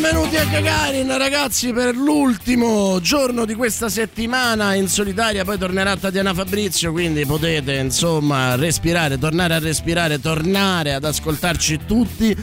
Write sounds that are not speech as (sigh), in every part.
Benvenuti a Gagarin ragazzi per l'ultimo giorno di questa settimana in solitaria, poi tornerà Tatiana Fabrizio, quindi potete insomma respirare, tornare a respirare, tornare ad ascoltarci tutti.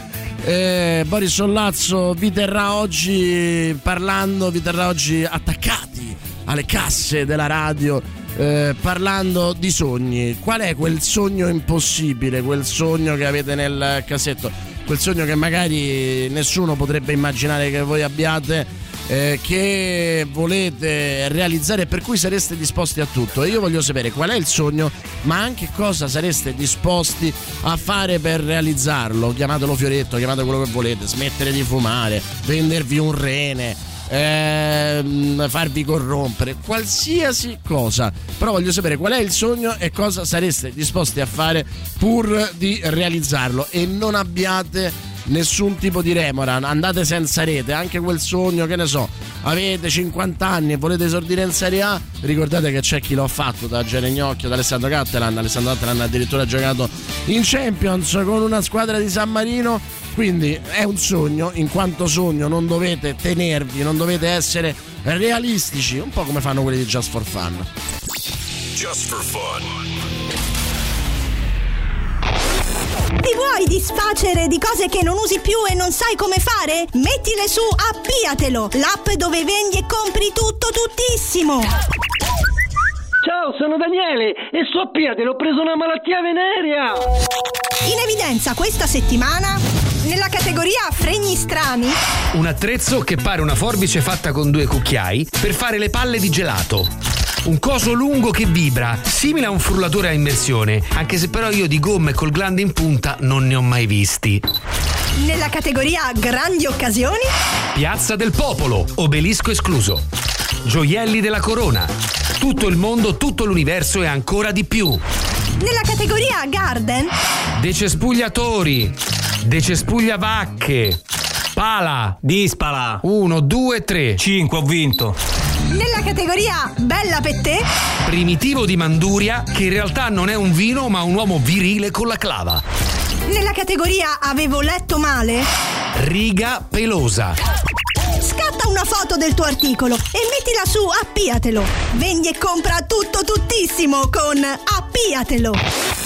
Eh, Boris Sollazzo vi terrà oggi parlando, vi terrà oggi attaccati alle casse della radio eh, parlando di sogni. Qual è quel sogno impossibile, quel sogno che avete nel cassetto? Quel sogno che magari nessuno potrebbe immaginare che voi abbiate. eh, che volete realizzare e per cui sareste disposti a tutto e io voglio sapere qual è il sogno ma anche cosa sareste disposti a fare per realizzarlo chiamatelo fioretto chiamate quello che volete smettere di fumare vendervi un rene ehm, farvi corrompere, qualsiasi cosa. Però voglio sapere qual è il sogno e cosa sareste disposti a fare pur di realizzarlo e non abbiate nessun tipo di remora, andate senza rete, anche quel sogno che ne so, avete 50 anni e volete esordire in Serie A, ricordate che c'è chi l'ha fatto da Geregnocchio, da Alessandro Cattelan, Alessandro Cattelan ha addirittura giocato in Champions con una squadra di San Marino, quindi è un sogno, in quanto sogno non dovete tenervi, non dovete essere realistici, un po' come fanno quelli di Just for Fun. Just for fun. Ti vuoi disfacere di cose che non usi più e non sai come fare? Mettile su Appiatelo, l'app dove vendi e compri tutto tuttissimo. Ciao, sono Daniele e su Appiatelo ho preso una malattia venerea. In evidenza questa settimana nella categoria fregni strani Un attrezzo che pare una forbice fatta con due cucchiai per fare le palle di gelato. Un coso lungo che vibra, simile a un frullatore a immersione, anche se però io di gomme col glande in punta non ne ho mai visti. nella categoria grandi occasioni Piazza del Popolo, obelisco escluso. Gioielli della corona. Tutto il mondo, tutto l'universo e ancora di più. nella categoria garden Decespugliatori. Decespugliavacche. Pala. Dispala. Uno, due, tre. 5 ho vinto. nella categoria bella per te Primitivo di Manduria, che in realtà non è un vino ma un uomo virile con la clava. nella categoria avevo letto male Riga pelosa. Scatta una foto del tuo articolo e mettila su Appiatelo. Vendi e compra tutto tuttissimo con Appiatelo.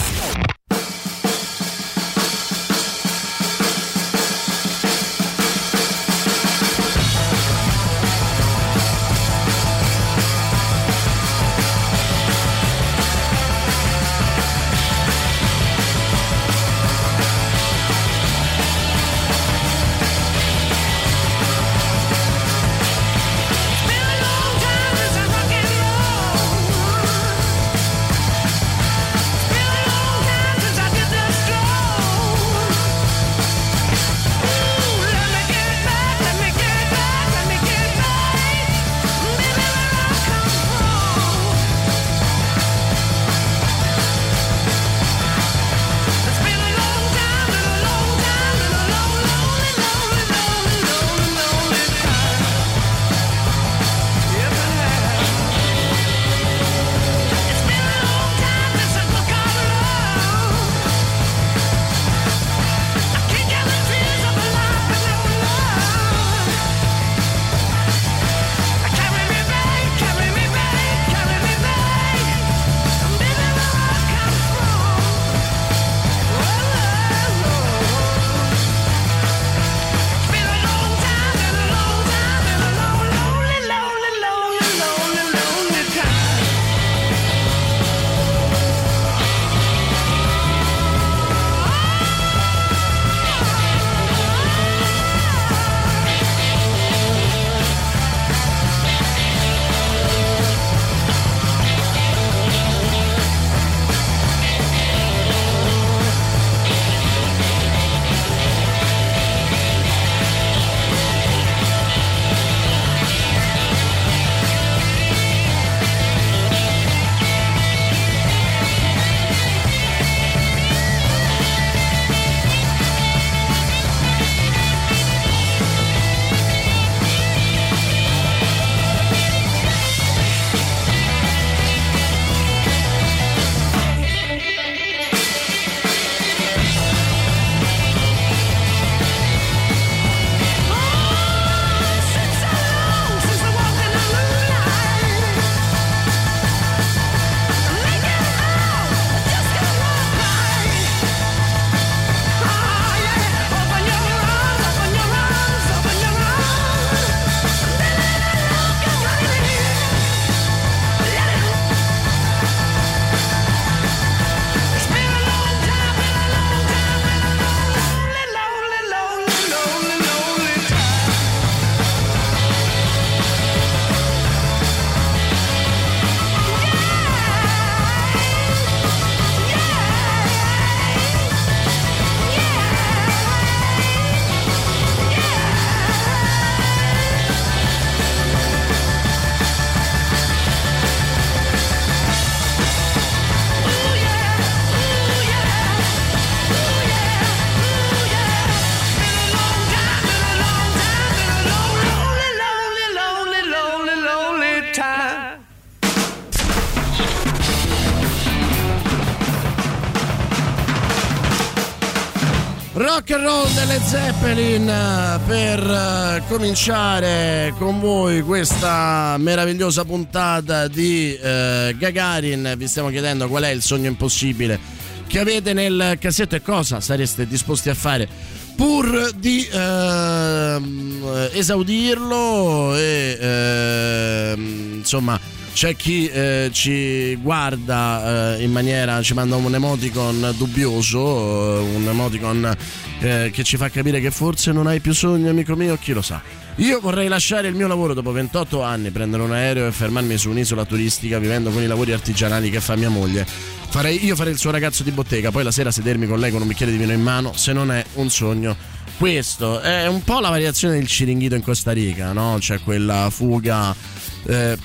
Roll delle Zeppelin eh, per eh, cominciare con voi questa meravigliosa puntata di eh, Gagarin. Vi stiamo chiedendo qual è il sogno impossibile che avete nel cassetto e cosa sareste disposti a fare pur di ehm, esaudirlo e ehm, insomma c'è chi eh, ci guarda eh, in maniera, ci manda un emoticon dubbioso, eh, un emoticon eh, che ci fa capire che forse non hai più sogni, amico mio, chi lo sa. Io vorrei lasciare il mio lavoro dopo 28 anni, prendere un aereo e fermarmi su un'isola turistica vivendo con i lavori artigianali che fa mia moglie. Farei, io farei il suo ragazzo di bottega, poi la sera sedermi con lei con un bicchiere di vino in mano, se non è un sogno. Questo è un po' la variazione del ciringhito in Costa Rica, no? C'è quella fuga eh,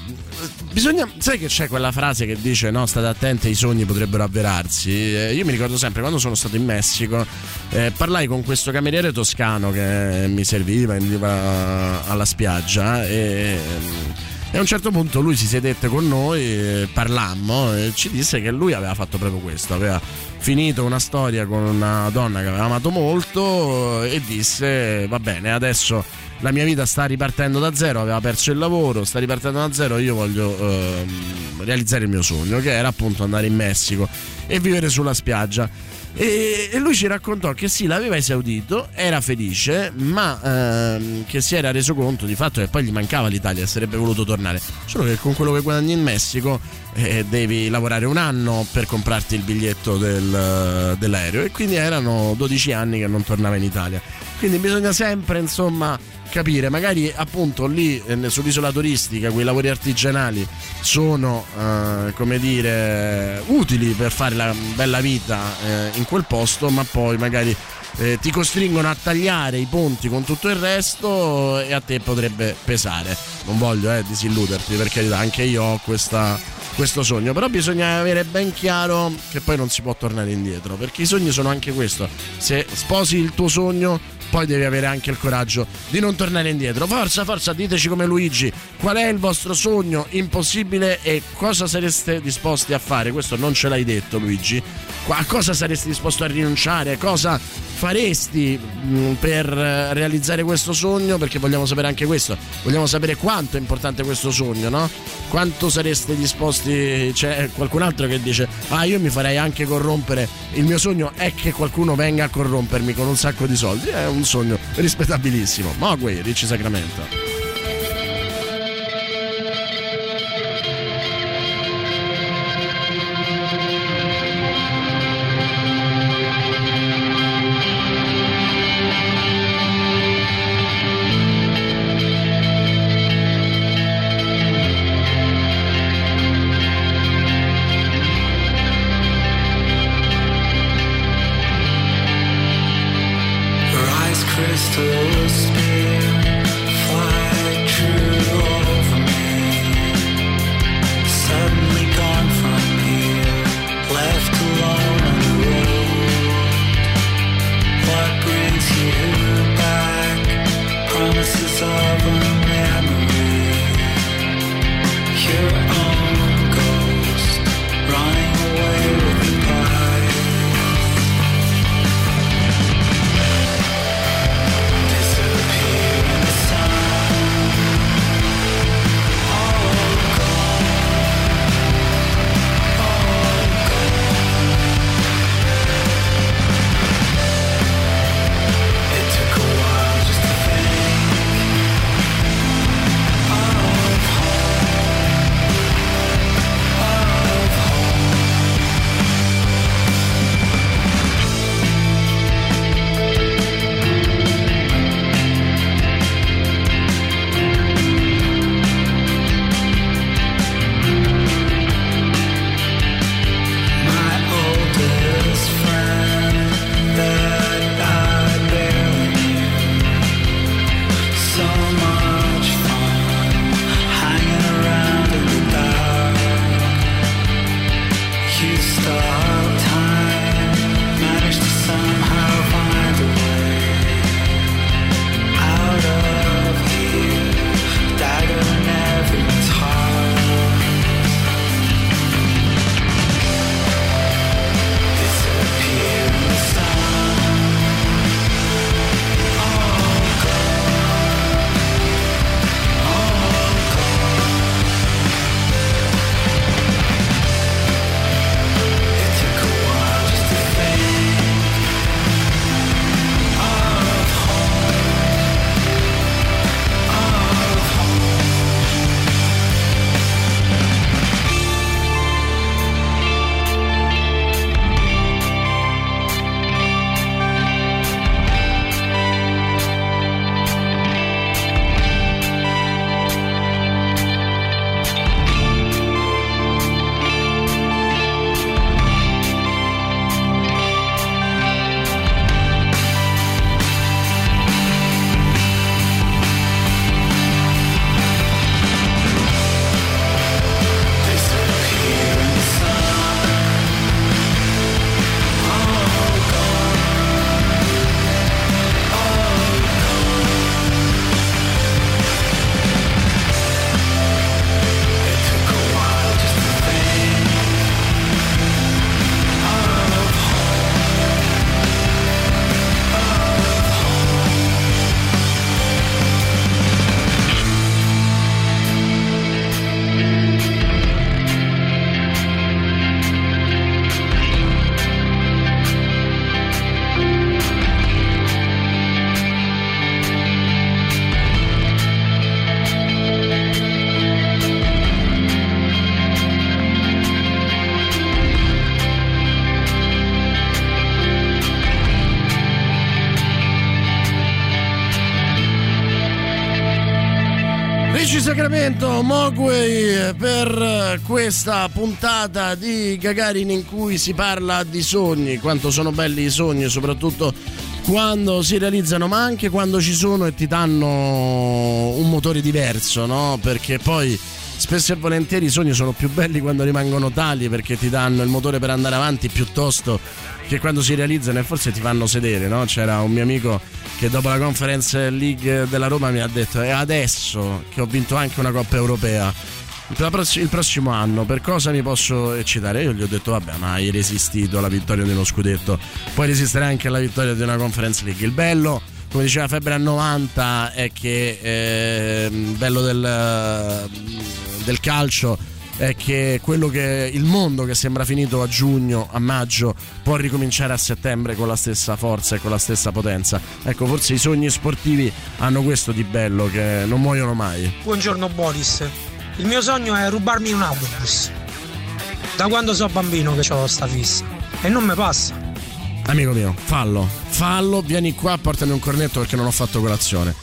bisogna. Sai che c'è quella frase che dice: No, state attenti, i sogni potrebbero avverarsi. Eh, io mi ricordo sempre quando sono stato in Messico, eh, parlai con questo cameriere toscano che mi serviva, veniva alla spiaggia e. E a un certo punto lui si sedette con noi, parlammo e ci disse che lui aveva fatto proprio questo, aveva finito una storia con una donna che aveva amato molto e disse va bene, adesso la mia vita sta ripartendo da zero, aveva perso il lavoro, sta ripartendo da zero, io voglio ehm, realizzare il mio sogno, che era appunto andare in Messico e vivere sulla spiaggia. E, e lui ci raccontò che sì, l'aveva esaudito, era felice, ma ehm, che si era reso conto di fatto che poi gli mancava l'Italia sarebbe voluto tornare. Solo che con quello che guadagni in Messico eh, devi lavorare un anno per comprarti il biglietto del, dell'aereo e quindi erano 12 anni che non tornava in Italia. Quindi bisogna sempre, insomma, capire, magari appunto lì eh, sull'isola turistica quei lavori artigianali sono eh, come dire utili per fare la bella vita eh, in quel posto, ma poi magari eh, ti costringono a tagliare i ponti con tutto il resto e a te potrebbe pesare. Non voglio eh, disilluderti, per carità, anche io ho questa, questo sogno, però bisogna avere ben chiaro che poi non si può tornare indietro, perché i sogni sono anche questo. Se sposi il tuo sogno poi devi avere anche il coraggio di non tornare indietro. Forza, forza, diteci come Luigi, qual è il vostro sogno impossibile e cosa sareste disposti a fare? Questo non ce l'hai detto Luigi. A cosa saresti disposto a rinunciare? Cosa faresti mm, per realizzare questo sogno? Perché vogliamo sapere anche questo. Vogliamo sapere quanto è importante questo sogno, no? Quanto sareste disposti? C'è qualcun altro che dice: Ah, io mi farei anche corrompere. Il mio sogno è che qualcuno venga a corrompermi con un sacco di soldi. È un sogno rispettabilissimo. Mogwai, Ricci Sacramento. Mogway per questa puntata di Gagarin in cui si parla di sogni, quanto sono belli i sogni, soprattutto quando si realizzano, ma anche quando ci sono e ti danno un motore diverso, no? Perché poi spesso e volentieri i sogni sono più belli quando rimangono tali perché ti danno il motore per andare avanti piuttosto che quando si realizzano e forse ti fanno sedere, no? C'era un mio amico che dopo la Conference League della Roma mi ha detto è adesso che ho vinto anche una Coppa Europea il prossimo anno per cosa mi posso eccitare? Io gli ho detto vabbè ma hai resistito alla vittoria di uno scudetto puoi resistere anche alla vittoria di una Conference League il bello come diceva Febbre a 90 è che eh, bello del, del calcio è che quello che il mondo che sembra finito a giugno, a maggio, può ricominciare a settembre con la stessa forza e con la stessa potenza. Ecco, forse i sogni sportivi hanno questo di bello che non muoiono mai. Buongiorno Boris. Il mio sogno è rubarmi un autobus. Da quando sono bambino che ho sta fissa. E non mi passa. Amico mio, fallo, fallo, vieni qua, portami un cornetto perché non ho fatto colazione.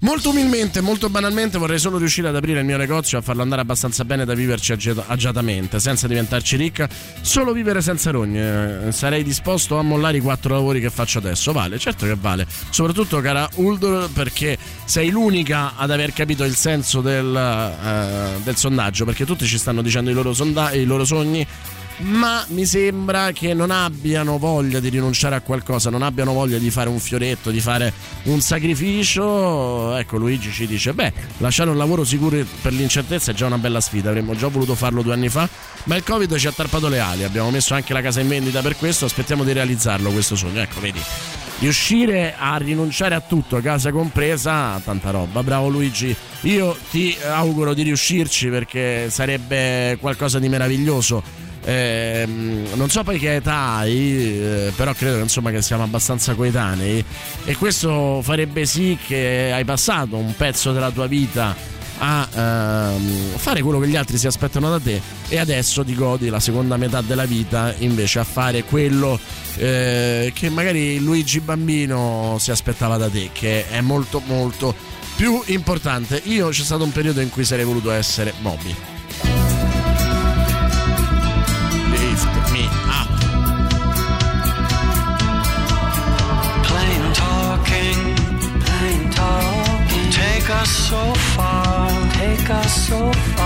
Molto umilmente, molto banalmente vorrei solo riuscire ad aprire il mio negozio e a farlo andare abbastanza bene da viverci agiatamente, senza diventarci ricca, solo vivere senza rogne. Sarei disposto a mollare i quattro lavori che faccio adesso. Vale, certo che vale. Soprattutto, cara Uldor, perché sei l'unica ad aver capito il senso del, uh, del sondaggio, perché tutti ci stanno dicendo i loro, sonda- i loro sogni ma mi sembra che non abbiano voglia di rinunciare a qualcosa, non abbiano voglia di fare un fioretto, di fare un sacrificio. Ecco, Luigi ci dice: Beh, lasciare un lavoro sicuro per l'incertezza è già una bella sfida. Avremmo già voluto farlo due anni fa, ma il Covid ci ha tarpato le ali. Abbiamo messo anche la casa in vendita per questo. Aspettiamo di realizzarlo questo sogno. Ecco, vedi. Riuscire a rinunciare a tutto, casa compresa, tanta roba. Bravo Luigi. Io ti auguro di riuscirci perché sarebbe qualcosa di meraviglioso eh, non so poi che età hai, eh, però credo insomma, che siamo abbastanza coetanei. E questo farebbe sì che hai passato un pezzo della tua vita a ehm, fare quello che gli altri si aspettano da te e adesso ti godi la seconda metà della vita invece a fare quello eh, che magari Luigi bambino si aspettava da te che è molto molto più importante. Io c'è stato un periodo in cui sarei voluto essere Bobby So.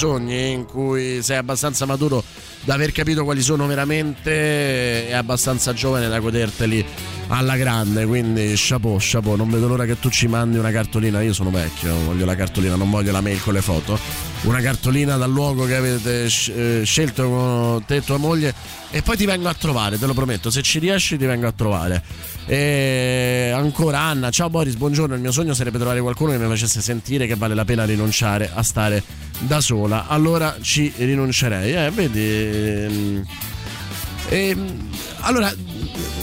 Sogni, in cui sei abbastanza maturo da aver capito quali sono veramente e abbastanza giovane da goderteli alla grande, quindi chapeau, chapeau, non vedo l'ora che tu ci mandi una cartolina, io sono vecchio, voglio la cartolina, non voglio la mail con le foto, una cartolina dal luogo che avete eh, scelto con te e tua moglie e poi ti vengo a trovare, te lo prometto, se ci riesci ti vengo a trovare. E ancora Anna, ciao Boris, buongiorno, il mio sogno sarebbe trovare qualcuno che mi facesse sentire che vale la pena rinunciare a stare da sola, allora ci rinuncerei, eh, vedi... ehm, ehm, allora,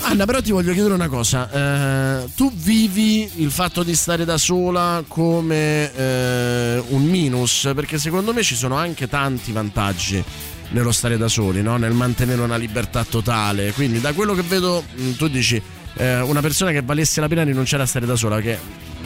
Anna, però ti voglio chiedere una cosa. Eh, tu vivi il fatto di stare da sola come eh, un minus? Perché secondo me ci sono anche tanti vantaggi nello stare da soli, no? nel mantenere una libertà totale. Quindi, da quello che vedo, mh, tu dici eh, una persona che valesse la pena rinunciare a stare da sola. Che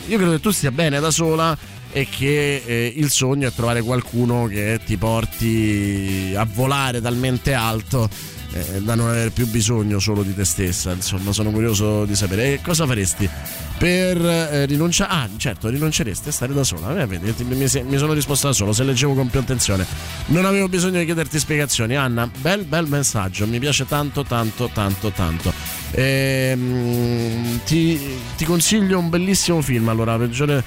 io credo che tu stia bene da sola e che eh, il sogno è trovare qualcuno che ti porti a volare talmente alto eh, da non avere più bisogno solo di te stessa. Insomma, sono curioso di sapere e cosa faresti per eh, rinunciare. Ah, certo, rinunceresti a stare da sola. Eh, vedi, mi, mi sono risposto da solo. Se leggevo con più attenzione, non avevo bisogno di chiederti spiegazioni. Anna, bel bel messaggio. Mi piace tanto, tanto, tanto, tanto. Ehm, ti, ti consiglio un bellissimo film. Allora, peggiore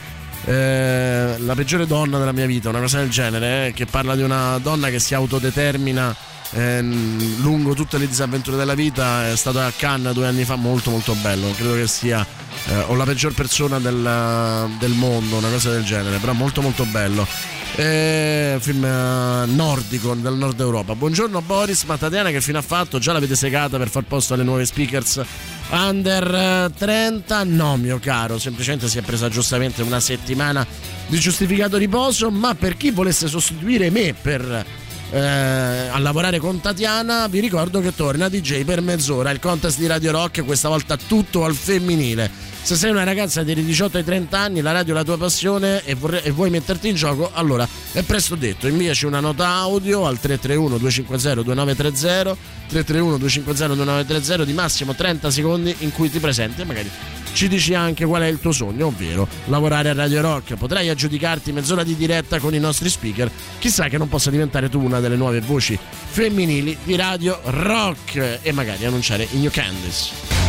eh, la peggiore donna della mia vita, una cosa del genere, eh, che parla di una donna che si autodetermina ehm, lungo tutte le disavventure della vita. È stato a Cannes due anni fa, molto molto bello. Credo che sia eh, o la peggior persona del, del mondo, una cosa del genere, però molto molto bello. Eh, film eh, nordico del nord Europa. Buongiorno Boris, ma Tatiana che fine ha fatto? Già l'avete segata per far posto alle nuove speakers under eh, 30? No, mio caro, semplicemente si è presa giustamente una settimana di giustificato riposo, ma per chi volesse sostituire me per eh, a lavorare con Tatiana, vi ricordo che torna DJ per mezz'ora il contest di Radio Rock, questa volta tutto al femminile. Se sei una ragazza di 18 ai 30 anni, la radio è la tua passione e, vorrei- e vuoi metterti in gioco, allora è presto detto. Inviaci una nota audio al 331 250 2930 331 250 2930 di massimo 30 secondi in cui ti presenti e magari ci dici anche qual è il tuo sogno, ovvero lavorare a Radio Rock. Potrai aggiudicarti mezz'ora di diretta con i nostri speaker. Chissà che non possa diventare tu una delle nuove voci femminili di Radio Rock e magari annunciare i New Candies.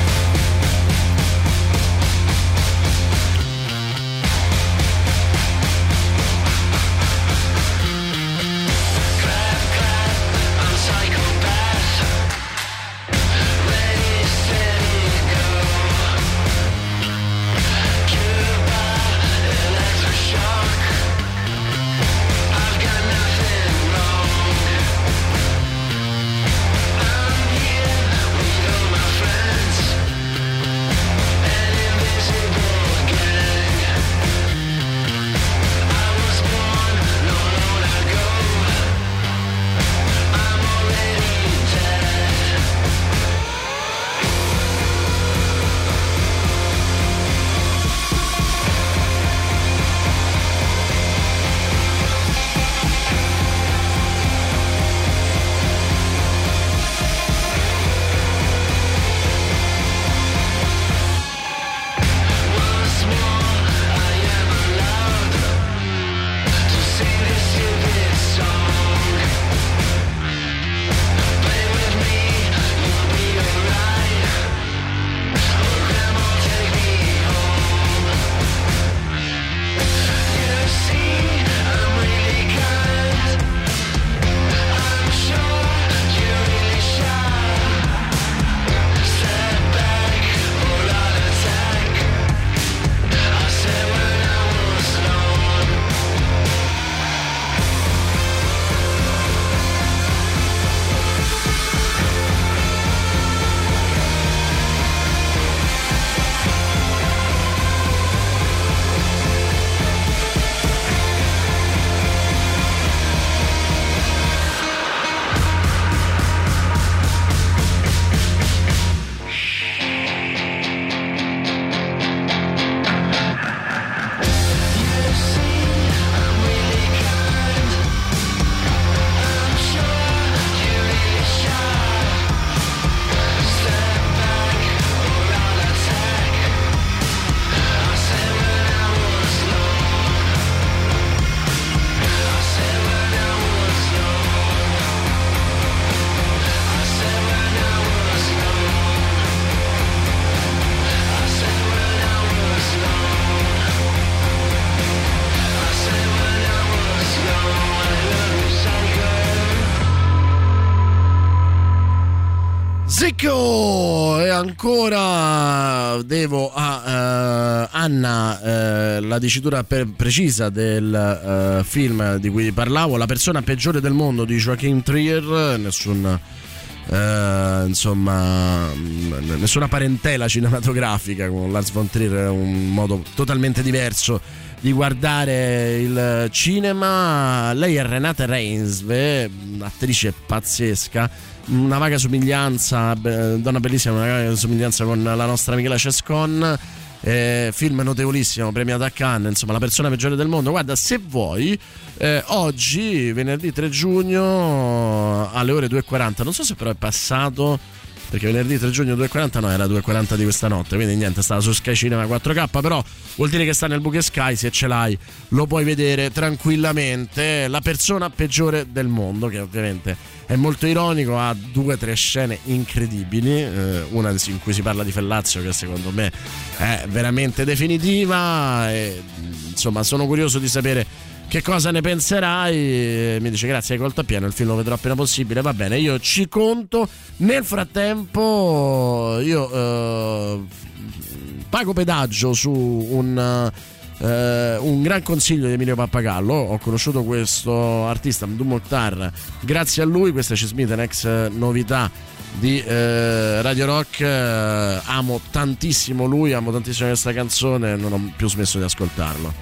Nico e ancora devo a eh, Anna eh, la dicitura per- precisa del eh, film di cui parlavo, La persona peggiore del mondo di Joachim Trier, nessun insomma mh, nessuna parentela cinematografica con Lars von Trier, è un modo totalmente diverso di guardare il cinema. Lei è Renata Reinsve, un'attrice pazzesca, una vaga somiglianza, donna bellissima, una vaga somiglianza con la nostra Michela Cescon. Eh, film notevolissimo, premiato a Cannes, insomma, la persona peggiore del mondo. Guarda, se vuoi, eh, oggi, venerdì 3 giugno, alle ore 2.40, non so se però è passato perché venerdì 3 giugno 2.40 no era 2.40 di questa notte quindi niente stava su Sky Cinema 4K però vuol dire che sta nel buche Sky se ce l'hai lo puoi vedere tranquillamente. La persona peggiore del mondo che ovviamente è molto ironico ha due o tre scene incredibili eh, una in cui si parla di Fellazio che secondo me è veramente definitiva e, insomma sono curioso di sapere che cosa ne penserai? Mi dice grazie, hai colto a pieno, il film lo vedrò appena possibile, va bene, io ci conto. Nel frattempo io eh, pago pedaggio su un... eh, un gran consiglio di Emilio Pappagallo. Ho conosciuto questo artista, Mdou Mokhtar, grazie a lui. Questa è un'ex novità di eh, Radio Rock. Eh, amo tantissimo lui, amo tantissimo questa canzone, non ho più smesso di ascoltarlo.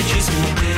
bridges will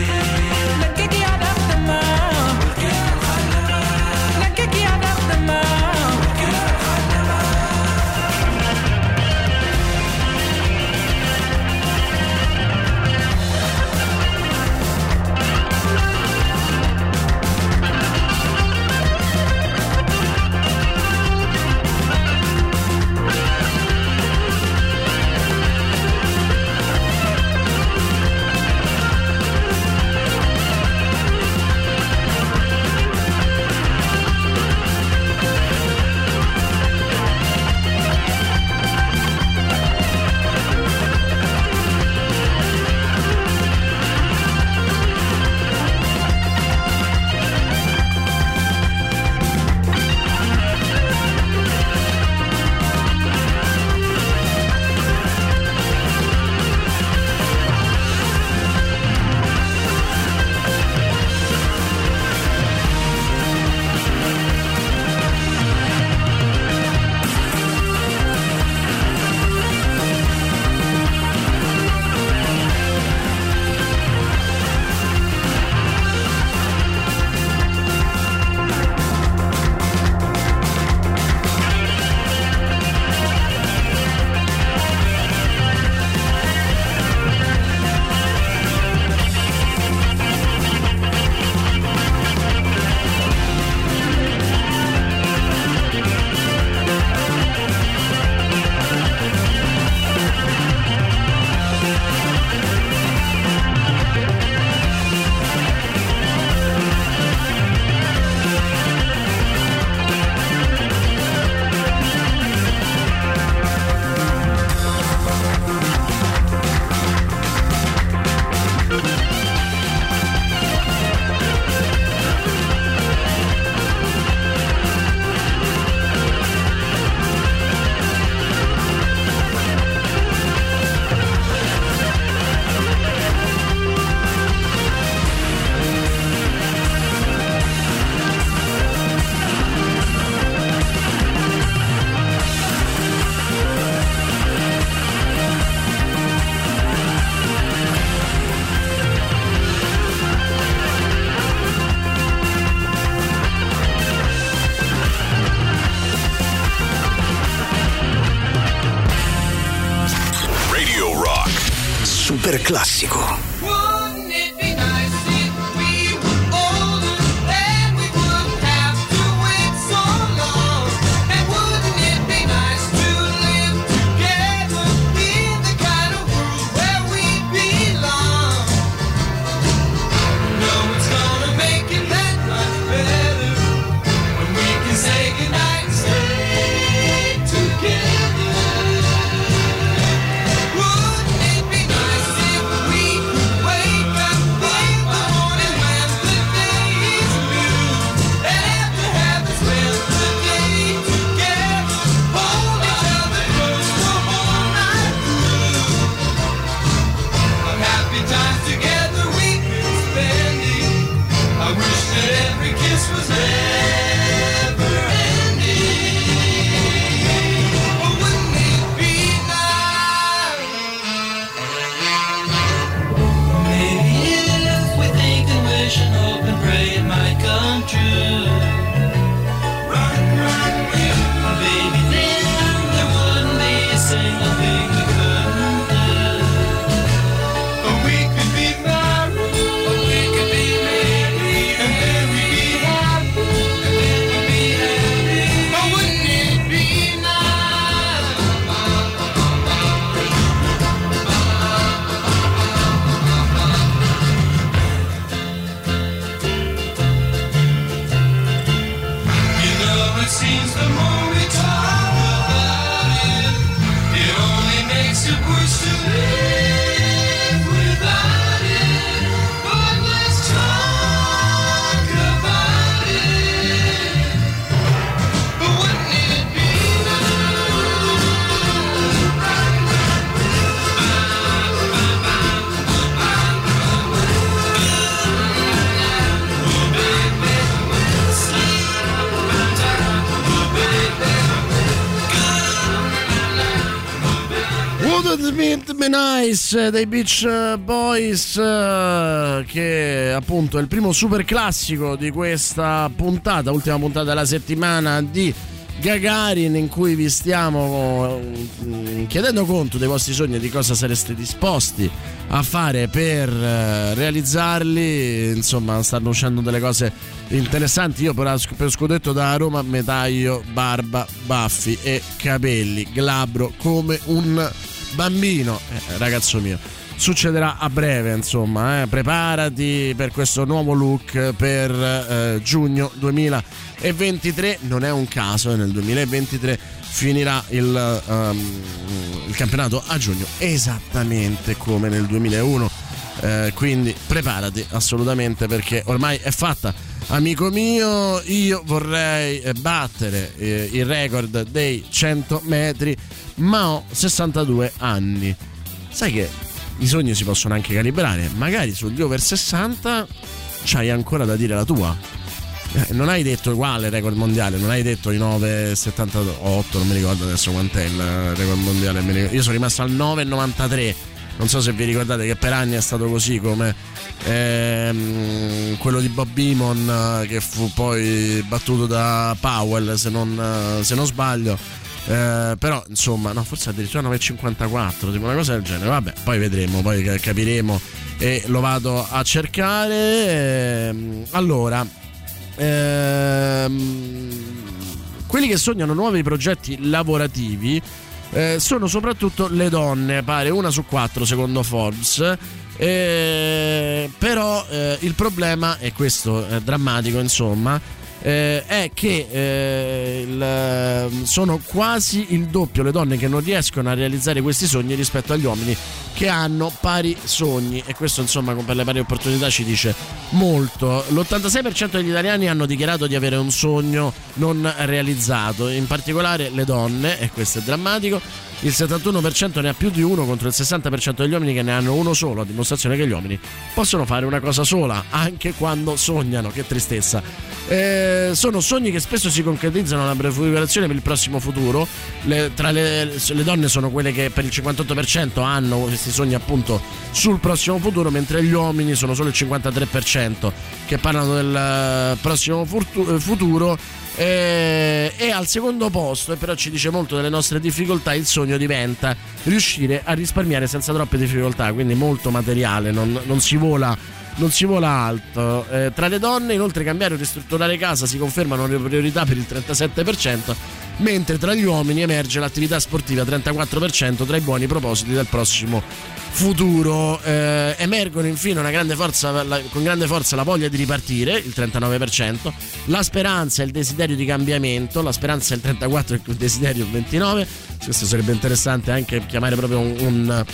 Nice dei Beach Boys che appunto è il primo super classico di questa puntata, ultima puntata della settimana di Gagarin in cui vi stiamo mm, chiedendo conto dei vostri sogni e di cosa sareste disposti a fare per eh, realizzarli. Insomma, stanno uscendo delle cose interessanti. Io per, scudetto da Roma taglio barba, baffi e capelli, glabro come un bambino, Eh, ragazzo mio. Succederà a breve, insomma, eh. preparati per questo nuovo look per eh, giugno 2023. Non è un caso, e nel 2023 finirà il, ehm, il campionato a giugno esattamente come nel 2001. Eh, quindi preparati assolutamente perché ormai è fatta. Amico mio, io vorrei eh, battere eh, il record dei 100 metri, ma ho 62 anni. Sai che i sogni si possono anche calibrare, magari sugli over 60 c'hai ancora da dire la tua. Eh, non hai detto quale record mondiale, non hai detto i 9,78, non mi ricordo adesso quant'è il record mondiale. Io sono rimasto al 9,93. Non so se vi ricordate che per anni è stato così come ehm, quello di Bob Beamon eh, che fu poi battuto da Powell se non, eh, se non sbaglio. Eh, però insomma, no, forse addirittura 9,54, tipo una cosa del genere. Vabbè, poi vedremo, poi ca- capiremo e lo vado a cercare. Ehm, allora, ehm, quelli che sognano nuovi progetti lavorativi eh, sono soprattutto le donne, pare una su quattro secondo Forbes. Eh, però eh, il problema, e questo è drammatico, insomma, eh, è che eh, il- sono quasi il doppio le donne che non riescono a realizzare questi sogni rispetto agli uomini che hanno pari sogni. E questo insomma per le pari opportunità ci dice molto. L'86% degli italiani hanno dichiarato di avere un sogno non realizzato in particolare le donne e questo è drammatico il 71% ne ha più di uno contro il 60% degli uomini che ne hanno uno solo, a dimostrazione che gli uomini possono fare una cosa sola anche quando sognano. Che tristezza. Eh, sono sogni che spesso si concretizzano nella prefigurazione per il prossimo futuro. Le- tra le, le donne sono quelle che per il 58% hanno questi sogni appunto sul prossimo futuro, mentre gli uomini sono solo il 53% che parlano del eh, prossimo futuro. Eh, e al secondo posto, e però ci dice molto delle nostre difficoltà, il sogno diventa riuscire a risparmiare senza troppe difficoltà, quindi molto materiale, non, non si vola non si vola alto. Eh, tra le donne, inoltre, cambiare o ristrutturare casa si confermano le priorità per il 37%, mentre tra gli uomini emerge l'attività sportiva 34% tra i buoni propositi del prossimo futuro. Eh, emergono infine grande forza, la- con grande forza la voglia di ripartire, il 39%, la speranza e il desiderio di cambiamento, la speranza è il 34% e il desiderio il 29%. Questo sarebbe interessante anche chiamare proprio un, un,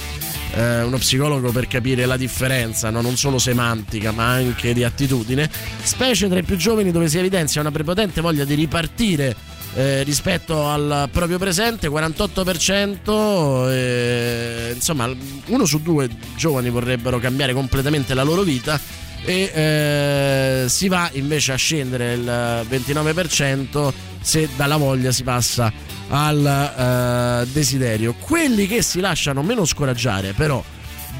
eh, uno psicologo per capire la differenza, no? non solo semantica ma anche di attitudine, specie tra i più giovani dove si evidenzia una prepotente voglia di ripartire eh, rispetto al proprio presente 48% eh, insomma uno su due giovani vorrebbero cambiare completamente la loro vita e eh, si va invece a scendere il 29% se dalla voglia si passa al eh, desiderio. Quelli che si lasciano meno scoraggiare però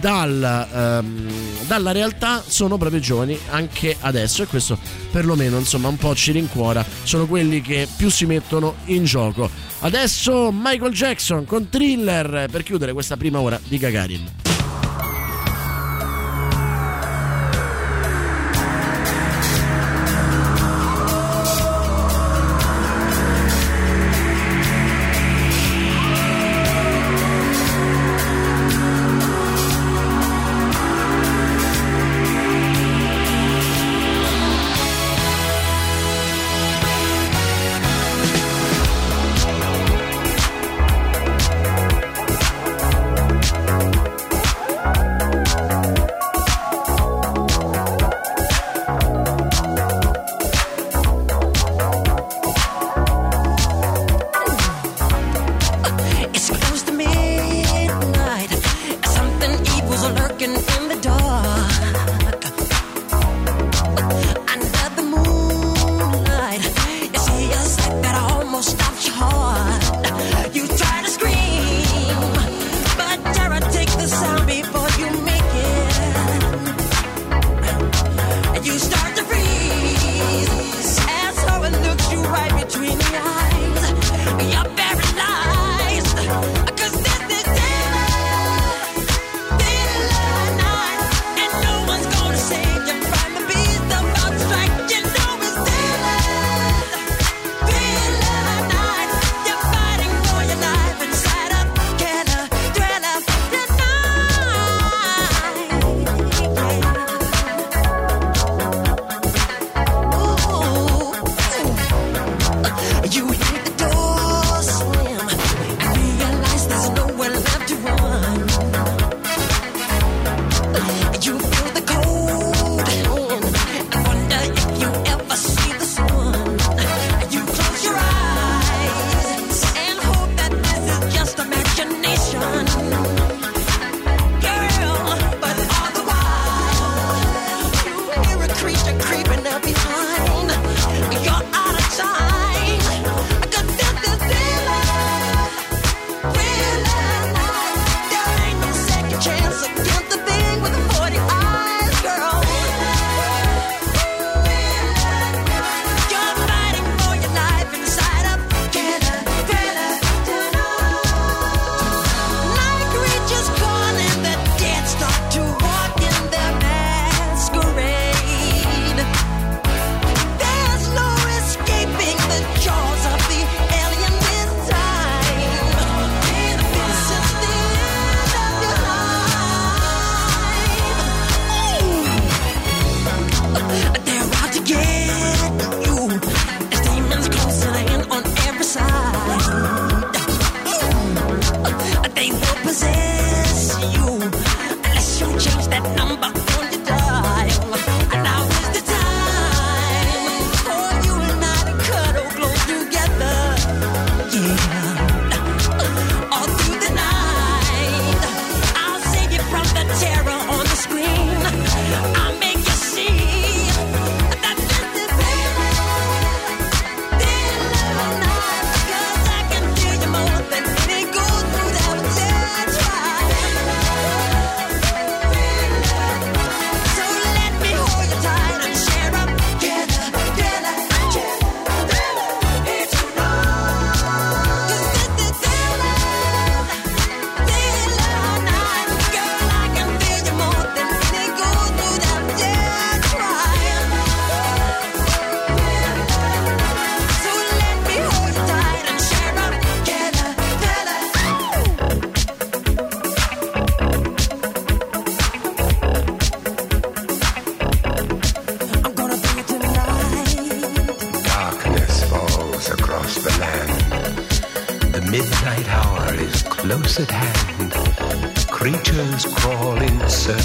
dal, ehm, dalla realtà sono proprio i giovani anche adesso e questo perlomeno insomma un po' ci rincuora. Sono quelli che più si mettono in gioco. Adesso Michael Jackson con thriller per chiudere questa prima ora di Gagarin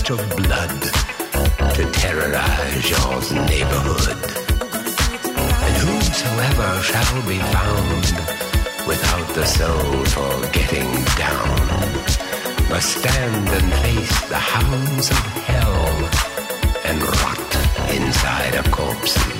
search of blood to terrorize your neighborhood. And whosoever shall be found without the soul for getting down must stand and face the hounds of hell and rot inside a corpse's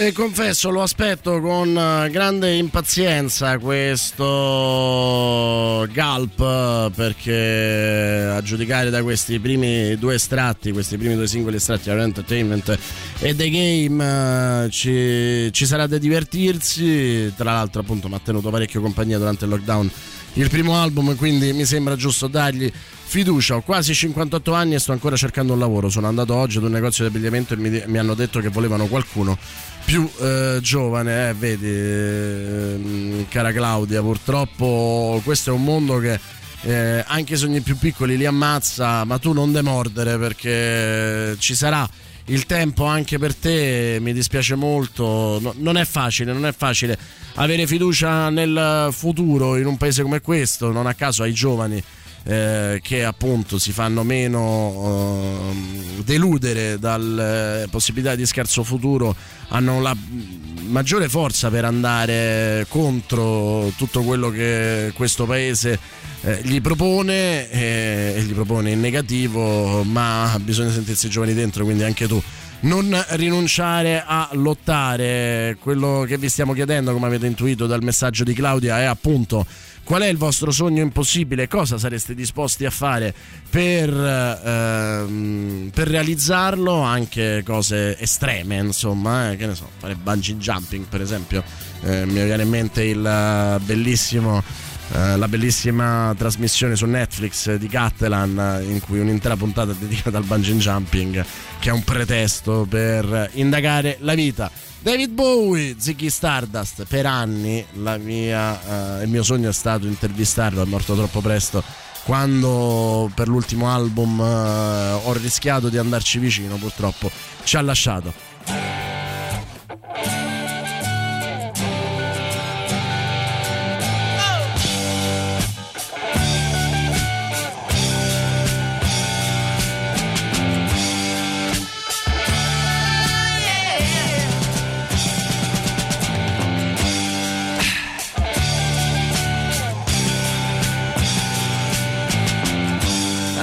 E confesso, lo aspetto con eh, grande impazienza questo Gulp perché a giudicare da questi primi due estratti, questi primi due singoli estratti, Our Entertainment e The Game, eh, ci, ci sarà da divertirsi. Tra l'altro, appunto, mi ha tenuto parecchio compagnia durante il lockdown il primo album, quindi mi sembra giusto dargli fiducia. Ho quasi 58 anni e sto ancora cercando un lavoro. Sono andato oggi ad un negozio di abbigliamento e mi, mi hanno detto che volevano qualcuno più eh, giovane, eh, vedi, eh, cara Claudia, purtroppo questo è un mondo che eh, anche i sogni più piccoli li ammazza, ma tu non demordere perché ci sarà il tempo anche per te, mi dispiace molto, No- non è facile, non è facile avere fiducia nel futuro in un paese come questo, non a caso ai giovani eh, che appunto si fanno meno ehm, deludere dalle possibilità di scarso futuro hanno la maggiore forza per andare contro tutto quello che questo paese eh, gli propone eh, e gli propone in negativo ma bisogna sentirsi giovani dentro quindi anche tu. Non rinunciare a lottare. Quello che vi stiamo chiedendo come avete intuito dal messaggio di Claudia è appunto qual è il vostro sogno impossibile? Cosa sareste disposti a fare per, ehm, per realizzarlo? Anche cose estreme insomma eh, che ne so fare bungee jumping per esempio. Eh, mi viene in mente il eh, bellissimo eh, la bellissima trasmissione su Netflix di Catalan eh, in cui un'intera puntata è dedicata al bungee jumping che è un pretesto per indagare la vita David Bowie, Ziggy Stardust. Per anni mia, eh, il mio sogno è stato intervistarlo è morto troppo presto quando per l'ultimo album eh, ho rischiato di andarci vicino purtroppo ci ha lasciato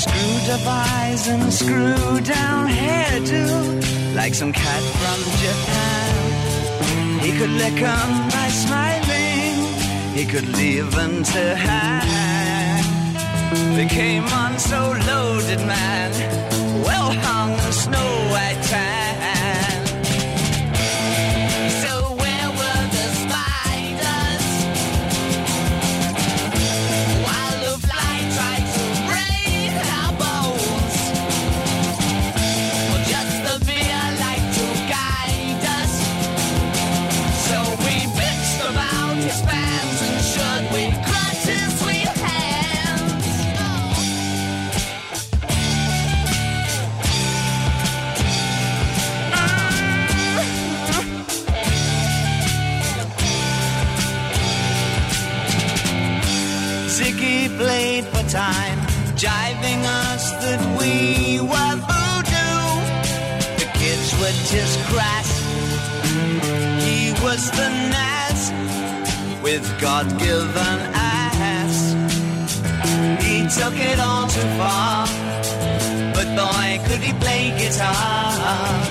Screwed up eyes and screwed down hairdo, like some cat from Japan. He could lick 'em by smiling, he could leave 'em to hang. They came on so loaded, man, well hung snow white tan. Was the Nas with God-given ass. He took it all too far, but boy, could he play guitar.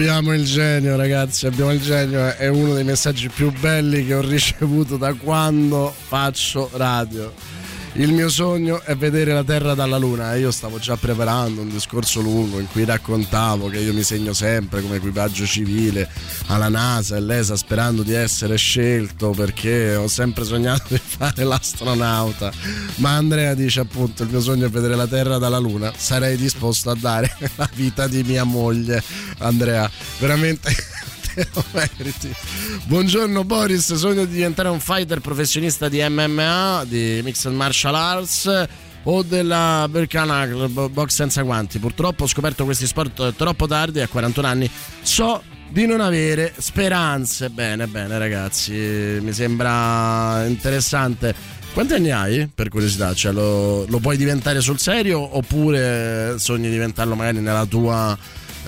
Abbiamo il genio, ragazzi, abbiamo il genio. È uno dei messaggi più belli che ho ricevuto da quando faccio radio. Il mio sogno è vedere la Terra dalla Luna. E io stavo già preparando un discorso lungo in cui raccontavo che io mi segno sempre come equipaggio civile alla NASA e l'ESA sperando di essere scelto perché ho sempre sognato (laughs) di fare l'astronauta. Ma Andrea dice appunto: il mio sogno è vedere la Terra dalla Luna. Sarei disposto a dare (laughs) la vita di mia moglie. Andrea, veramente meriti. (laughs) Buongiorno Boris, sogno di diventare un fighter professionista di MMA, di Mixed Martial Arts o della Berkana box senza guanti. Purtroppo ho scoperto questi sport troppo tardi, a 41 anni. So di non avere speranze. Bene, bene ragazzi, mi sembra interessante. Quanti anni hai per curiosità? Cioè, lo, lo puoi diventare sul serio oppure sogni di diventarlo magari nella tua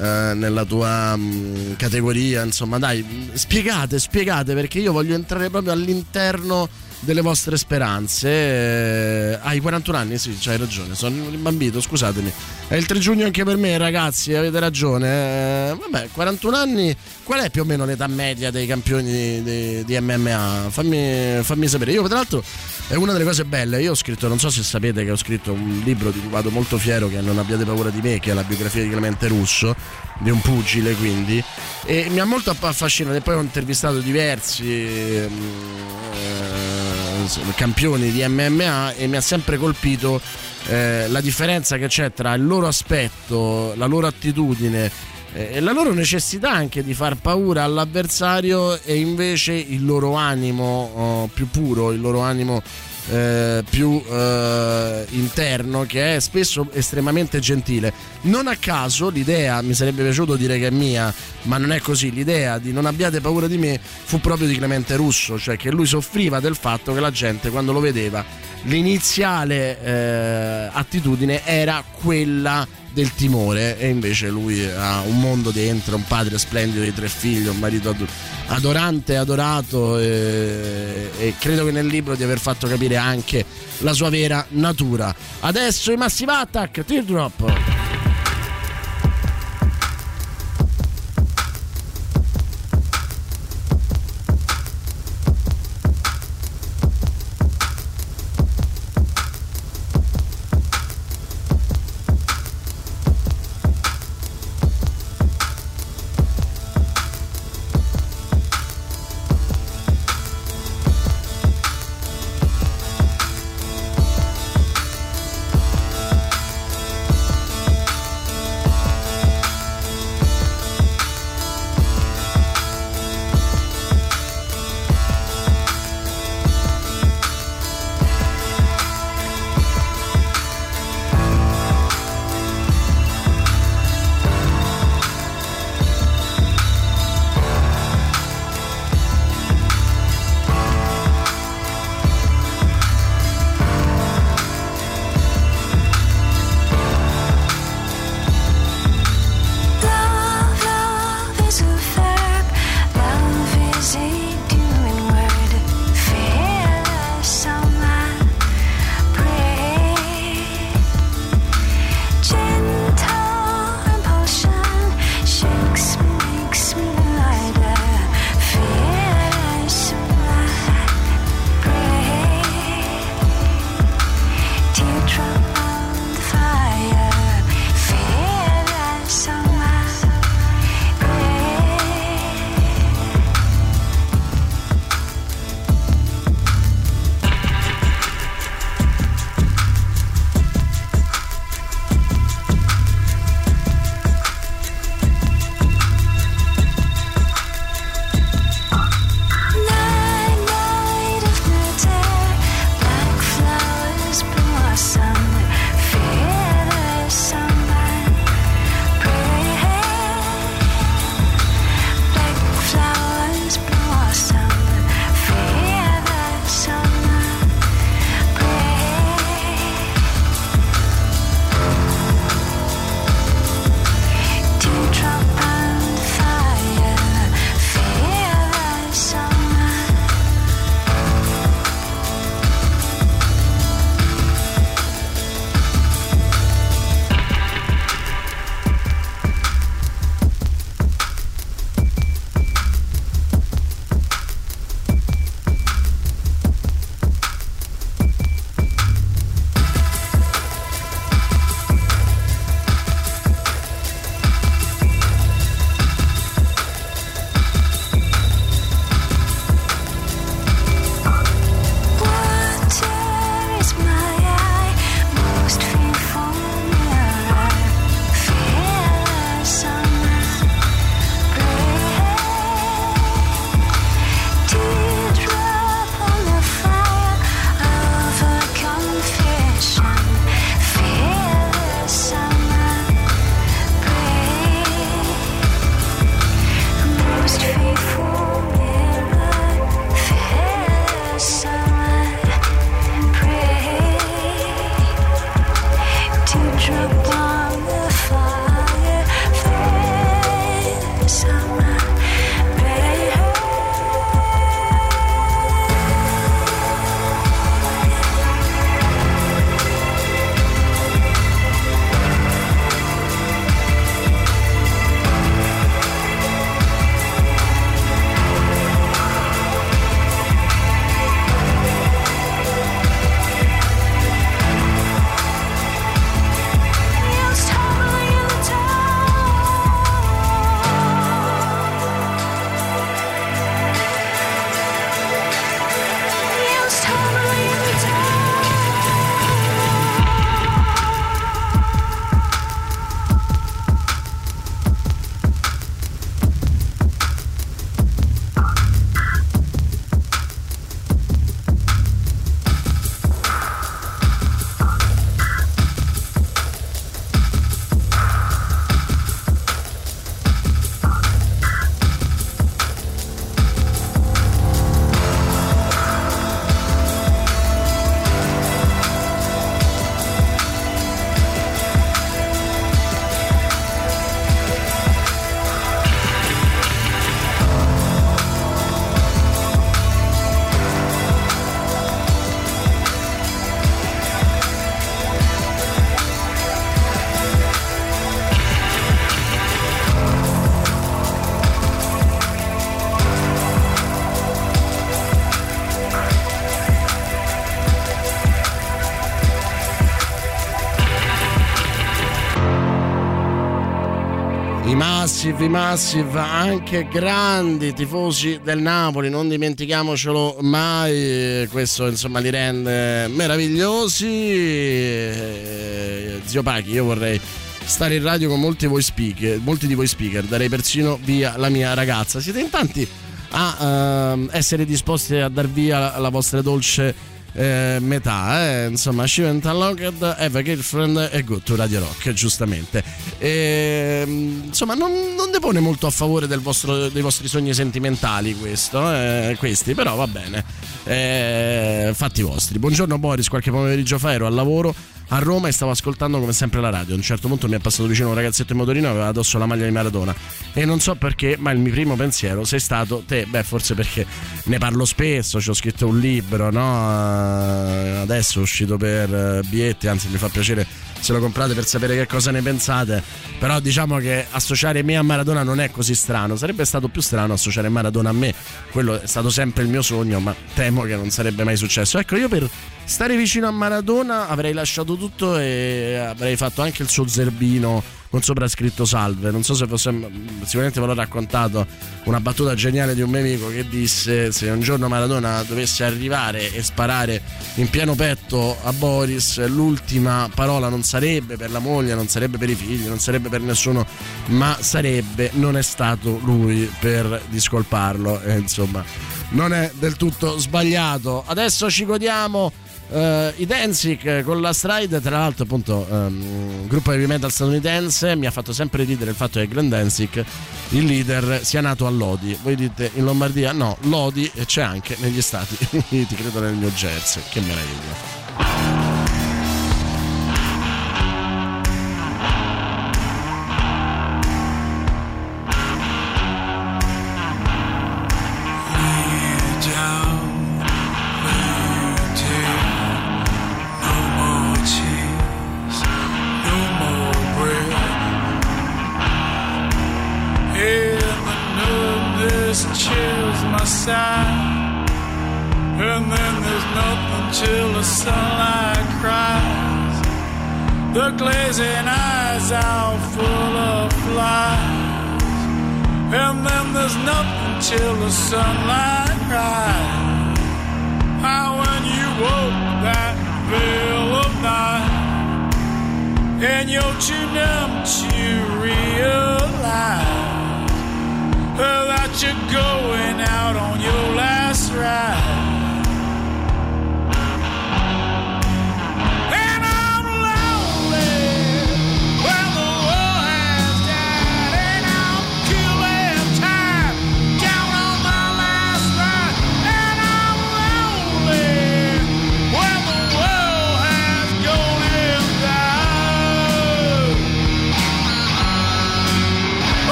eh, nella tua mh, categoria, insomma, dai, spiegate, spiegate perché io voglio entrare proprio all'interno delle vostre speranze. Eh, hai 41 anni? Sì, c'hai ragione, sono rimbambito, scusatemi. È il 3 giugno anche per me, ragazzi, avete ragione. Eh, vabbè, 41 anni, qual è più o meno l'età media dei campioni di, di- MMA? Fammi, fammi sapere. Io, tra l'altro, è una delle cose belle. Io ho scritto, non so se sapete che ho scritto un libro di cui vado molto fiero, che Non abbiate paura di me, che è la biografia di Clemente Russo, di un pugile quindi. E mi ha molto affascinato. E poi ho intervistato diversi. ehm, eh, campioni di MMA e mi ha sempre colpito eh, la differenza che c'è tra il loro aspetto, la loro attitudine eh, e la loro necessità anche di far paura all'avversario e invece il loro animo oh, più puro, il loro animo eh, più eh, interno che è spesso estremamente gentile. Non a caso l'idea, mi sarebbe piaciuto dire che è mia, ma non è così, l'idea di non abbiate paura di me fu proprio di Clemente Russo, cioè che lui soffriva del fatto che la gente quando lo vedeva l'iniziale eh, attitudine era quella del timore e invece lui ha un mondo dentro, un padre splendido di tre figli, un marito ado- adorante, adorato e, e credo che nel libro di aver fatto capire anche la sua vera natura. Adesso i Massive Attack, Teardrop. Massive, Massive, anche grandi tifosi del Napoli, non dimentichiamocelo mai, questo insomma li rende meravigliosi. Eh, Zio Pachi, io vorrei stare in radio con molti, speaker, molti di voi speaker, darei persino via la mia ragazza. Siete in tanti a ehm, essere disposti a dar via la, la vostra dolce eh, metà, eh? insomma, She went unlocked, have a girlfriend e go to Radio Rock, giustamente. E, insomma, non, non depone molto a favore vostro- dei vostri sogni sentimentali questo, eh, questi, però va bene. Eh, fatti vostri. Buongiorno Boris, qualche pomeriggio fa ero al lavoro a Roma e stavo ascoltando come sempre la radio. A un certo punto mi è passato vicino un ragazzetto in motorino e aveva addosso la maglia di Maradona. E non so perché, ma il mio primo pensiero sei stato te. Beh, forse perché ne parlo spesso, ci ho scritto un libro, no? Adesso è uscito per eh, Bietti, anzi mi fa piacere se lo comprate per sapere che cosa ne pensate. Però diciamo che associare me a Maradona non è così strano. Sarebbe stato più strano associare Maradona a me. Quello è stato sempre il mio sogno, ma temo che non sarebbe mai successo. Ecco, io per stare vicino a Maradona avrei lasciato tutto e avrei fatto anche il suo zerbino con sopra scritto salve. Non so se fosse. Sicuramente ve l'ho raccontato una battuta geniale di un mio amico che disse: Se un giorno Maradona dovesse arrivare e sparare in pieno petto a Boris, l'ultima parola non sarebbe per la moglie, non sarebbe per i figli, non sarebbe per nessuno, ma sarebbe: Non è stato lui per discolparlo. E insomma, non è del tutto sbagliato. Adesso ci godiamo. Eh, I Danzig con la stride, tra l'altro, appunto, ehm, gruppo heavy metal statunitense. Mi ha fatto sempre ridere il fatto che Glenn Danzig, il leader, sia nato a Lodi. Voi dite in Lombardia? No, Lodi c'è anche negli Stati (laughs) Uniti, credo nel New Jersey. Che meraviglia.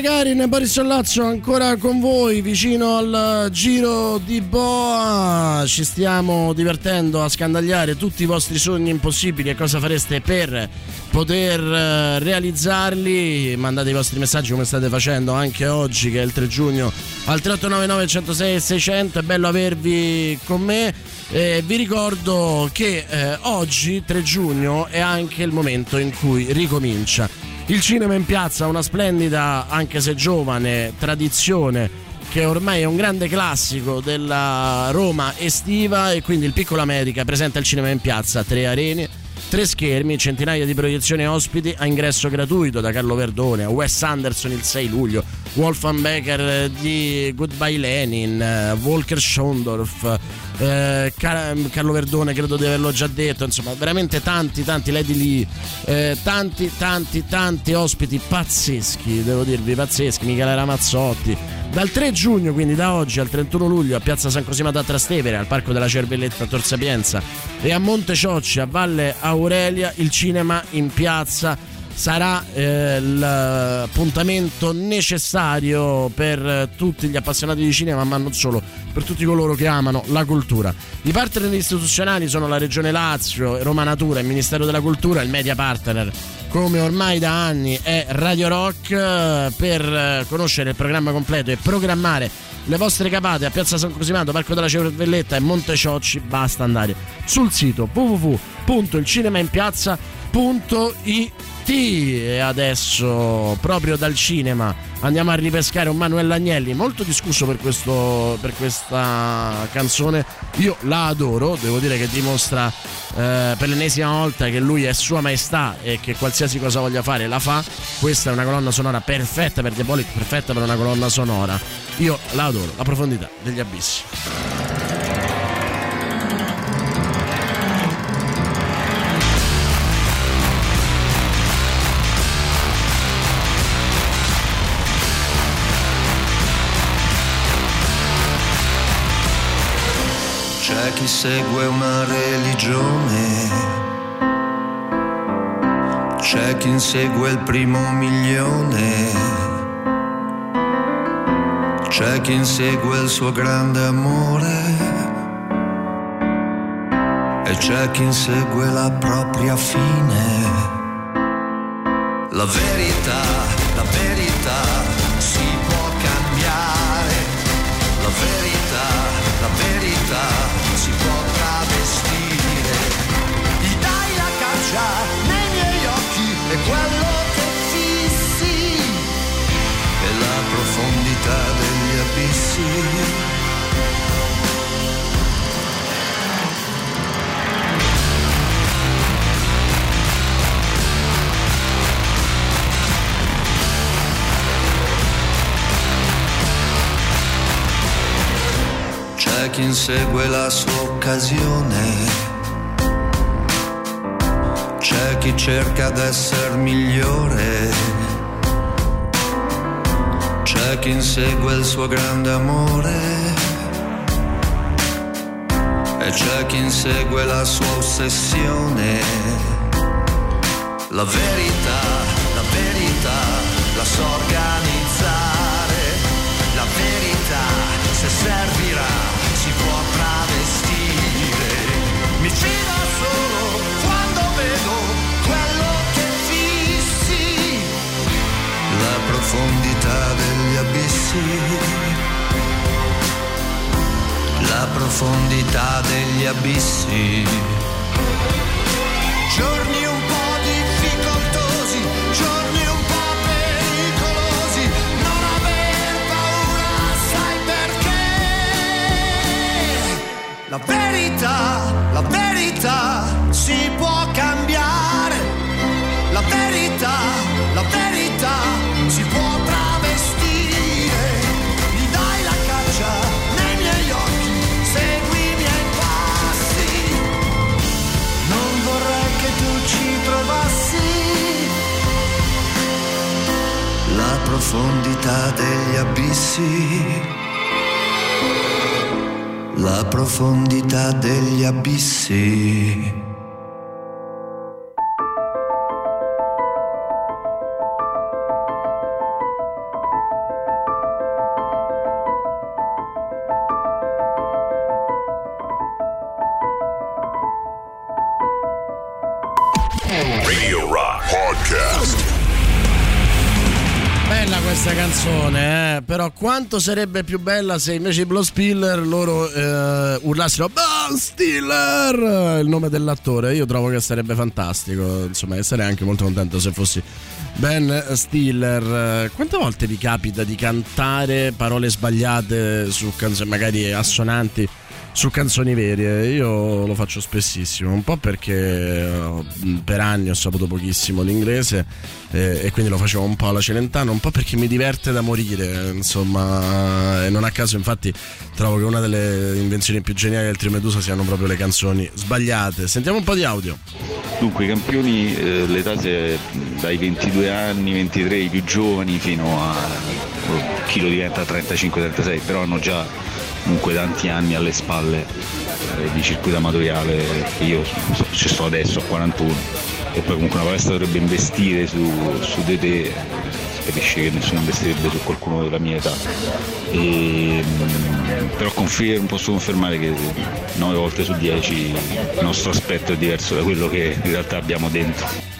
Gagarin e Boris Sollazzo ancora con voi vicino al giro di Boa. Ci stiamo divertendo a scandagliare tutti i vostri sogni impossibili e cosa fareste per poter eh, realizzarli. Mandate i vostri messaggi come state facendo anche oggi che è il 3 giugno al 3899 106 600. È bello avervi con me. Eh, vi ricordo che eh, oggi 3 giugno è anche il momento in cui ricomincia il cinema in piazza, una splendida, anche se giovane, tradizione che ormai è un grande classico della Roma estiva e quindi il Piccolo America presenta il cinema in piazza, tre arene, tre schermi, centinaia di proiezioni ospiti a ingresso gratuito da Carlo Verdone a Wes Anderson il 6 luglio, Wolfgang Becker di Goodbye Lenin, eh, Volker Schondorf, eh, Car- Carlo Verdone credo di averlo già detto, insomma veramente tanti tanti Lady Lee, eh, tanti tanti tanti ospiti pazzeschi, devo dirvi pazzeschi, Michele Ramazzotti. Dal 3 giugno, quindi da oggi al 31 luglio a Piazza San Cosimo a Trastevere, al Parco della Cervelletta Tor Sapienza e a Monte Ciocci a Valle Aurelia, il cinema in piazza sarà eh, l'appuntamento necessario per eh, tutti gli appassionati di cinema, ma non solo, per tutti coloro che amano la cultura. I partner istituzionali sono la Regione Lazio, Roma Natura, il Ministero della Cultura, il media partner come ormai da anni è Radio Rock eh, per eh, conoscere il programma completo e programmare le vostre capate a Piazza San Cosimato, Parco della Cervelletta e Monte Ciocci basta andare sul sito www.ilcinemainpiazza.it e adesso proprio dal cinema andiamo a ripescare un Manuel Agnelli molto discusso per, questo, per questa canzone io la adoro devo dire che dimostra eh, per l'ennesima volta che lui è sua maestà e che qualsiasi cosa voglia fare la fa questa è una colonna sonora perfetta per Diabolic perfetta per una colonna sonora io la adoro la profondità degli abissi C'è chi segue una religione, c'è chi insegue il primo milione, c'è chi insegue il suo grande amore. E c'è chi insegue la propria fine. La verità, la verità caccia nei miei occhi e quello che fissi è la profondità degli abissi. C'è chi insegue la sua occasione, chi cerca d'essere migliore, c'è chi insegue il suo grande amore. E c'è chi insegue la sua ossessione. La verità, la verità, la so organizzare, profondità degli abissi. La profondità degli abissi. Giorni un po' difficoltosi, giorni un po' pericolosi, non aver paura, sai perché? La verità, la verità si può cambiare, la verità, la verità si può profondità degli abissi. La profondità degli abissi. Però quanto sarebbe più bella se invece i Blow Spiller loro eh, urlassero Ben Stiller, il nome dell'attore. Io trovo che sarebbe fantastico, insomma, sarei anche molto contento se fossi Ben Stiller. Eh, Quante volte vi capita di cantare parole sbagliate su canzoni, magari assonanti? Su canzoni vere, io lo faccio spessissimo, un po' perché eh, per anni ho saputo pochissimo l'inglese eh, e quindi lo facevo un po' alla Celentano, un po' perché mi diverte da morire, insomma, e non a caso infatti trovo che una delle invenzioni più geniali del Trio Medusa siano proprio le canzoni sbagliate. Sentiamo un po' di audio. Dunque i campioni eh, l'età se- dai 22 anni, 23 i più giovani fino a chi lo diventa 35-36, però hanno già comunque tanti anni alle spalle eh, di circuito amatoriale, io ci sto adesso a 41 e poi comunque una palestra dovrebbe investire su, su di te, si capisce che nessuno investirebbe su qualcuno della mia età. E, mm, però confermo, posso confermare che 9 volte su 10 il nostro aspetto è diverso da quello che in realtà abbiamo dentro.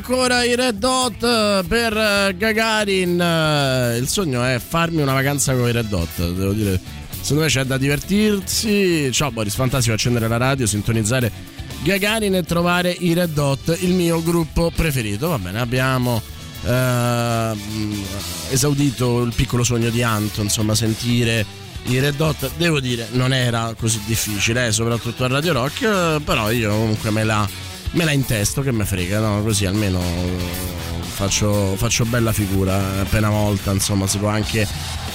ancora i Red Dot eh, per eh, Gagarin. Eh, il sogno è farmi una vacanza con i Red Dot, devo dire. Secondo me c'è da divertirsi. Ciao Boris, fantastico accendere la radio, sintonizzare Gagarin e trovare i Red Dot, il mio gruppo preferito. Va bene, abbiamo eh, esaudito il piccolo sogno di Anto, insomma, sentire i Red Dot devo dire non era così difficile eh, soprattutto a Radio Rock però io comunque me la me la intesto che me frega, no? Così almeno eh, faccio, faccio bella figura appena volta, insomma si può anche,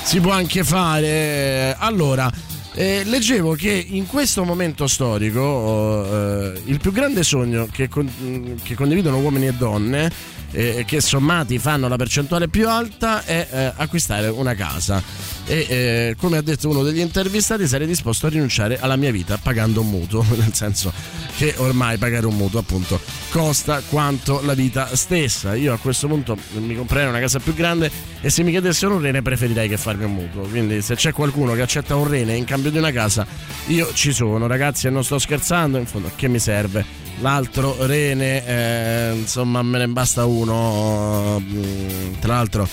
si può anche fare. Allora, eh, leggevo che in questo momento storico eh, il più grande sogno che, con- che condividono uomini e donne eh, che sommati fanno la percentuale più alta è eh, acquistare una casa. E eh, come ha detto uno degli intervistati sarei disposto a rinunciare alla mia vita pagando un mutuo (laughs) nel senso che ormai pagare un mutuo appunto costa quanto la vita stessa. Io a questo punto mi comprerei una casa più grande e se mi chiedessero un rene preferirei che farmi un mutuo. Quindi se c'è qualcuno che accetta un rene in cambio di una casa io ci sono. Ragazzi e non sto scherzando in fondo che mi serve l'altro rene eh, insomma me ne basta uno mm, tra l'altro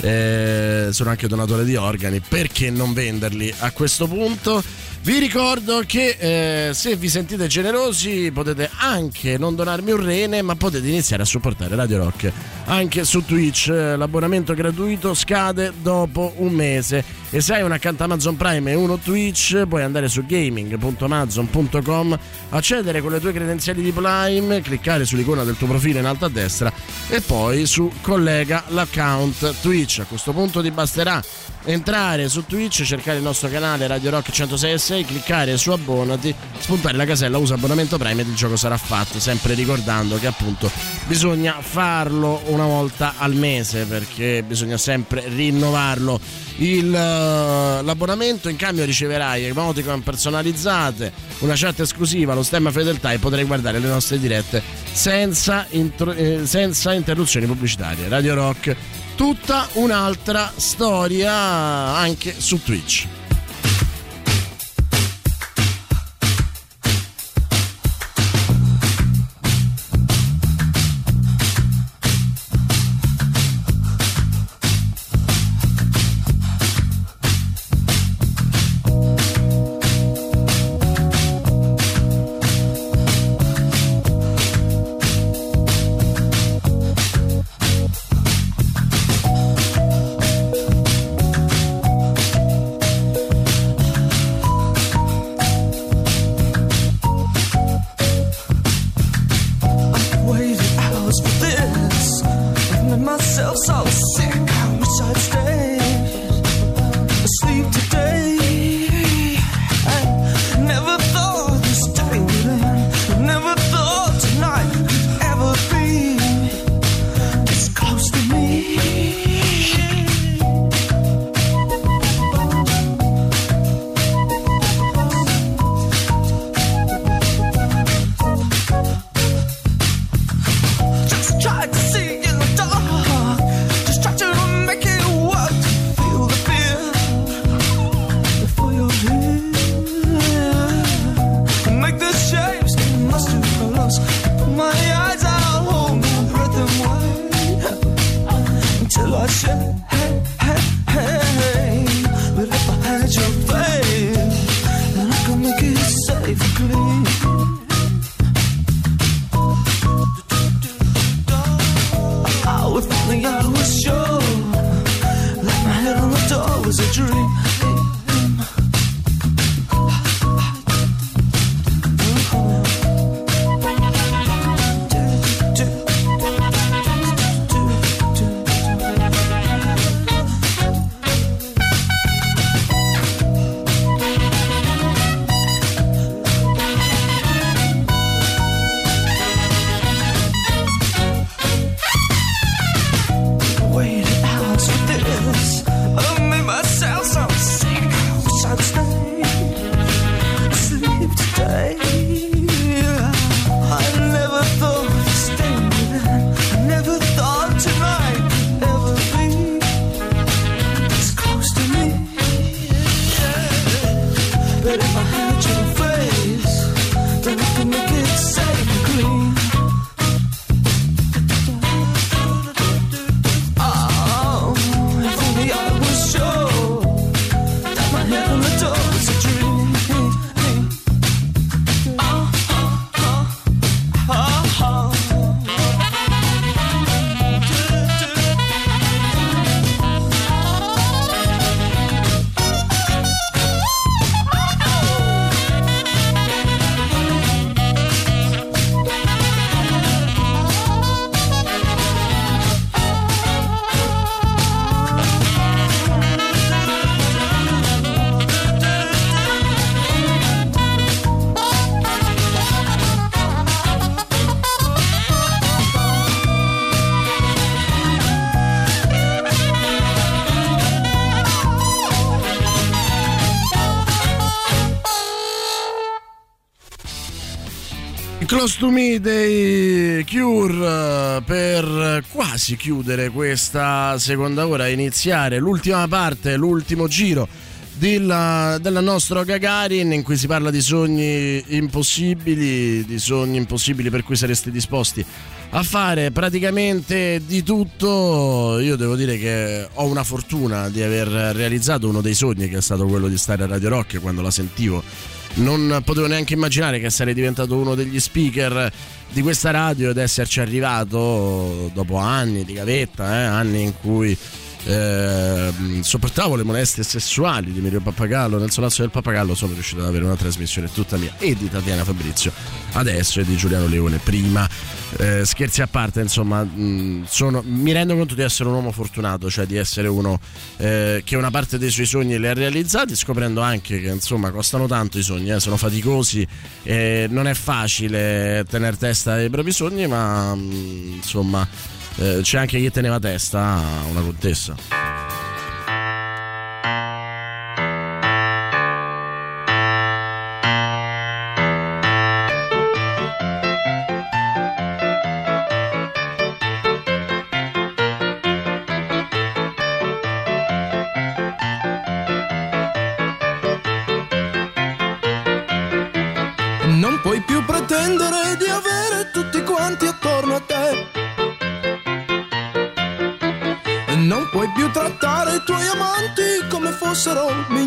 eh, sono anche donatore di organi perché non venderli a questo punto? Vi ricordo che eh, se vi sentite generosi potete anche non donarmi un rene ma potete iniziare a supportare Radio Rock. Anche su Twitch Eh, l'abbonamento gratuito scade dopo un mese e se hai un account Amazon Prime e uno Twitch puoi andare su gaming.amazon.com accedere con le tue credenziali di Prime cliccare sull'icona del tuo profilo in alto a destra e poi su collega l'account Twitch a questo punto ti basterà entrare su Twitch, cercare il nostro canale Radio Rock 106.6, cliccare su abbonati, spuntare la casella usa abbonamento Prime ed il gioco sarà fatto, sempre ricordando che appunto bisogna farlo una volta al mese perché bisogna sempre rinnovarlo. Il, eh, l'abbonamento in cambio riceverai emoticon personalizzate, una chat esclusiva, lo stemma fedeltà e potrai guardare le nostre dirette senza, intro- eh, senza interruzioni pubblicitarie. Radio Rock tutta un'altra storia anche su Twitch. Me dei Cure eh, per quasi chiudere questa seconda ora, iniziare l'ultima parte, l'ultimo giro del, del nostro Gagarin in cui si parla di sogni impossibili, di sogni impossibili per cui sareste disposti a fare praticamente di tutto. Io devo dire che ho una fortuna di aver realizzato uno dei sogni che è stato quello di stare a Radio Rock quando la sentivo non potevo neanche immaginare che sarei diventato uno degli speaker di questa radio ed esserci arrivato dopo anni di gavetta, eh, anni in cui eh, sopportavo le molestie sessuali di Mirio Pappagallo nel solazzo del Pappagallo sono riuscito ad avere una trasmissione tutta mia e di Tatiana Fabrizio adesso e di Giuliano Leone prima. Eh, scherzi a parte insomma mh, sono- mi rendo conto di essere un uomo fortunato cioè di essere uno eh, che una parte dei suoi sogni li ha realizzati scoprendo anche che insomma costano tanto i sogni eh, sono faticosi e non è facile tenere testa ai propri sogni ma mh, insomma eh, c'è anche chi teneva testa una contessa. so don't be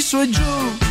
sbattermi su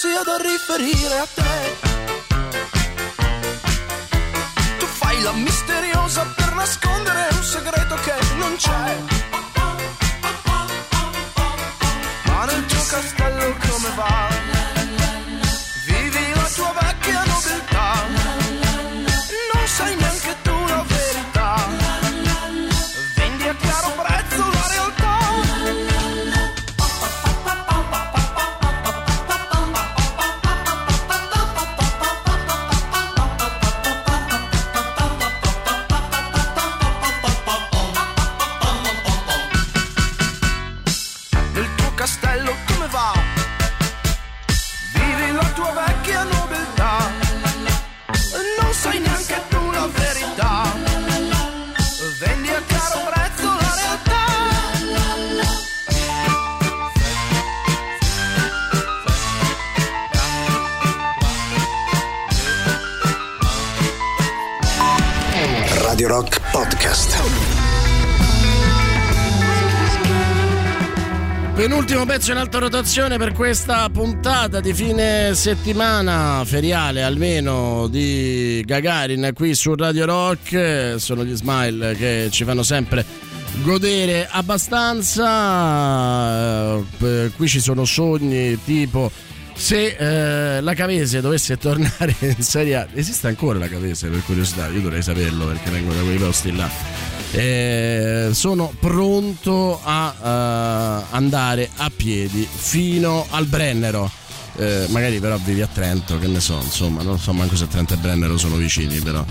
sia da riferire a te. Tu fai la misteriosa per nascondere un segreto che non c'è. Penultimo pezzo in alta rotazione per questa puntata di fine settimana feriale almeno di Gagarin qui su Radio Rock. Sono gli smile che ci fanno sempre godere abbastanza. Eh, Qui ci sono sogni tipo se eh, la Cavese dovesse tornare (laughs) in Serie A, esiste ancora la Cavese per curiosità? Io dovrei saperlo perché vengo da quei posti là. Eh, sono pronto a eh, andare a piedi fino al Brennero. Eh, magari però vivi a Trento, che ne so, insomma, non so manco se Trento e Brennero sono vicini, però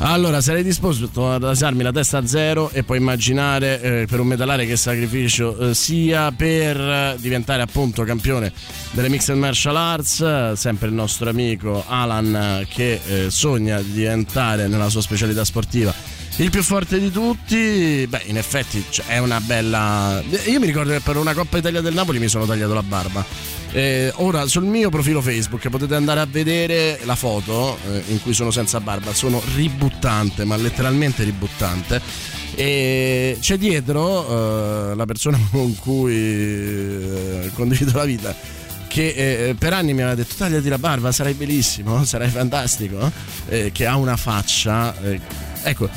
Allora, sarei disposto ad alzarmi la testa a zero e poi immaginare eh, per un metallare che sacrificio eh, sia per eh, diventare appunto campione delle Mixed Martial Arts, eh, sempre il nostro amico Alan eh, che eh, sogna di diventare nella sua specialità sportiva il più forte di tutti. Beh, in effetti cioè, è una bella... Io mi ricordo che per una Coppa Italia del Napoli mi sono tagliato la barba. Eh, ora sul mio profilo Facebook potete andare a vedere la foto eh, in cui sono senza barba, sono ributtante, ma letteralmente ributtante. E c'è dietro eh, la persona (laughs) con cui eh, condivido la vita che eh, per anni mi aveva detto tagliati la barba, sarai bellissimo, (laughs) sarai fantastico, eh, che ha una faccia, eh, ecco,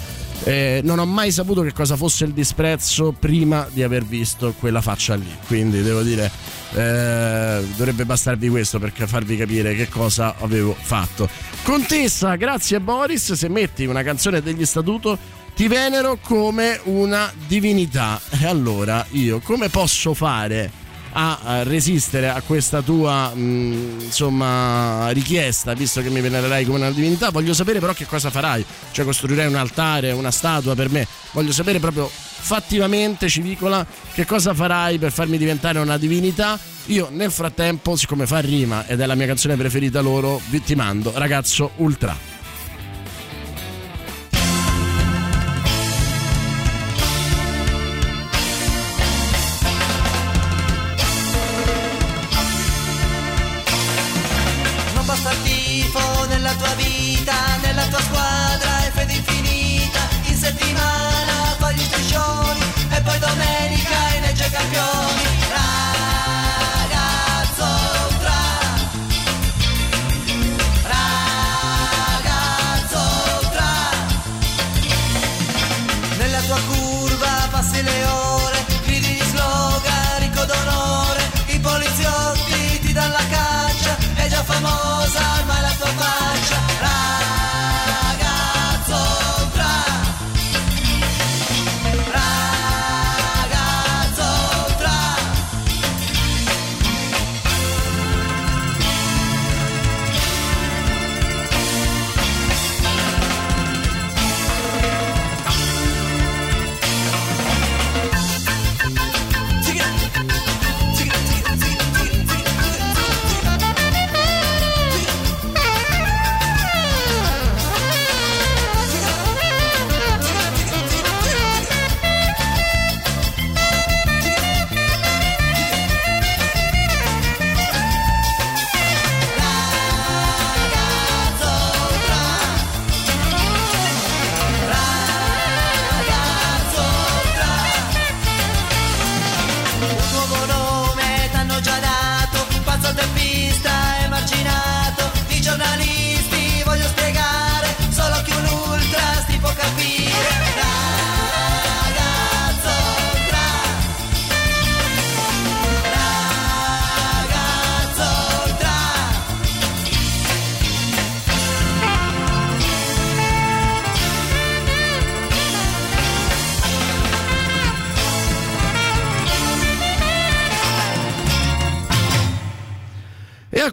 eh, non ho mai saputo che cosa fosse il disprezzo prima di aver visto quella faccia lì, quindi devo dire eh, dovrebbe bastarvi questo per farvi capire che cosa avevo fatto. Contessa, grazie Boris, se metti una canzone degli statuto ti venero come una divinità. E allora io come posso fare? A resistere a questa tua mh, insomma richiesta visto che mi venererai come una divinità. Voglio sapere però che cosa farai. Cioè costruirai un altare una statua per me. Voglio sapere proprio fattivamente civicola che cosa farai per farmi diventare una divinità. Io nel frattempo siccome fa rima ed è la mia canzone preferita loro vi- ti mando ragazzo ultra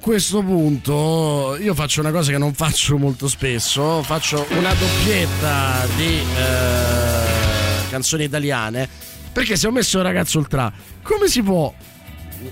questo punto io faccio una cosa che non faccio molto spesso, faccio una doppietta di eh, canzoni italiane, perché se ho messo ragazzo ultra, come si può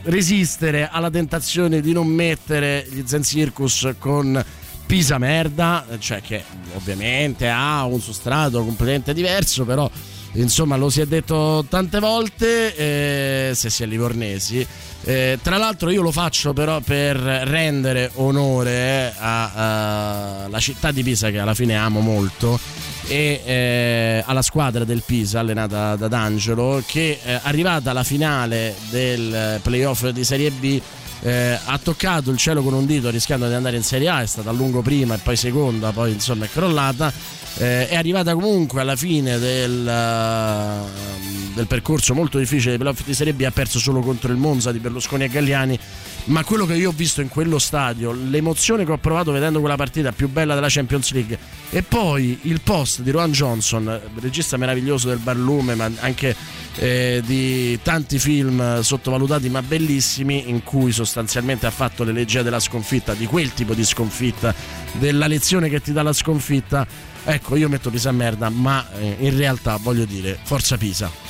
resistere alla tentazione di non mettere gli Zen Circus con Pisa Merda, cioè che ovviamente ha un sostrato completamente diverso, però insomma lo si è detto tante volte, eh, se si è livornesi. Eh, tra l'altro io lo faccio però per rendere onore alla città di Pisa che alla fine amo molto e eh, alla squadra del Pisa allenata da D'Angelo che eh, arrivata alla finale del playoff di Serie B eh, ha toccato il cielo con un dito rischiando di andare in Serie A, è stata a lungo prima e poi seconda, poi insomma è crollata, eh, è arrivata comunque alla fine del, eh, del percorso molto difficile dei playoff di Serie B, ha perso solo contro il Monza di Berlusconi e Galliani, ma quello che io ho visto in quello stadio, l'emozione che ho provato vedendo quella partita più bella della Champions League e poi il post di Rohan Johnson, regista meraviglioso del Barlume, ma anche eh, di tanti film sottovalutati ma bellissimi in cui sostanzialmente ha fatto l'elegia della sconfitta, di quel tipo di sconfitta, della lezione che ti dà la sconfitta. Ecco, io metto Pisa a merda, ma eh, in realtà voglio dire, forza Pisa.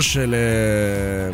conosce le,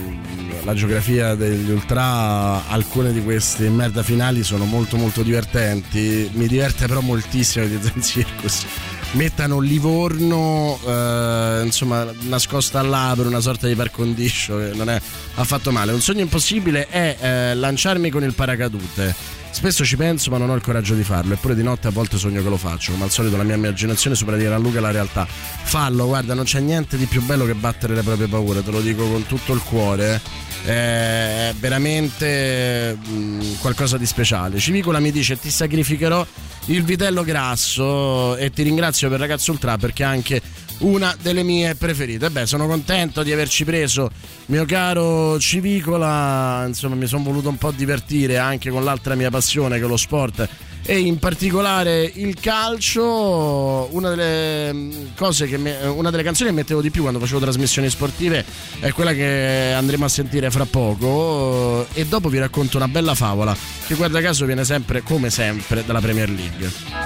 la geografia degli ultra, alcune di queste merda finali sono molto molto divertenti. Mi diverte però moltissimo di Zen Circus. Mettano Livorno, eh, insomma, nascosta all'apro, una sorta di par condicio che non è affatto male. Un sogno impossibile è eh, lanciarmi con il paracadute. Spesso ci penso ma non ho il coraggio di farlo, eppure di notte a volte sogno che lo faccio. Come al solito la mia immaginazione supera di gran lunga la realtà fallo, guarda, non c'è niente di più bello che battere le proprie paure, te lo dico con tutto il cuore. Eh, è veramente mm, qualcosa di speciale. Civicola mi dice: Ti sacrificherò il vitello grasso e ti ringrazio per Ragazzo Ultra perché è anche una delle mie preferite. Beh, sono contento di averci preso, mio caro Civicola. Insomma, mi sono voluto un po' divertire anche con l'altra mia passione che è lo sport e in particolare il calcio. Una delle mm, me- una delle canzoni che mettevo di più quando facevo trasmissioni sportive è quella che andremo a sentire fra poco e dopo vi racconto una bella favola che guarda caso viene sempre come sempre dalla Premier League.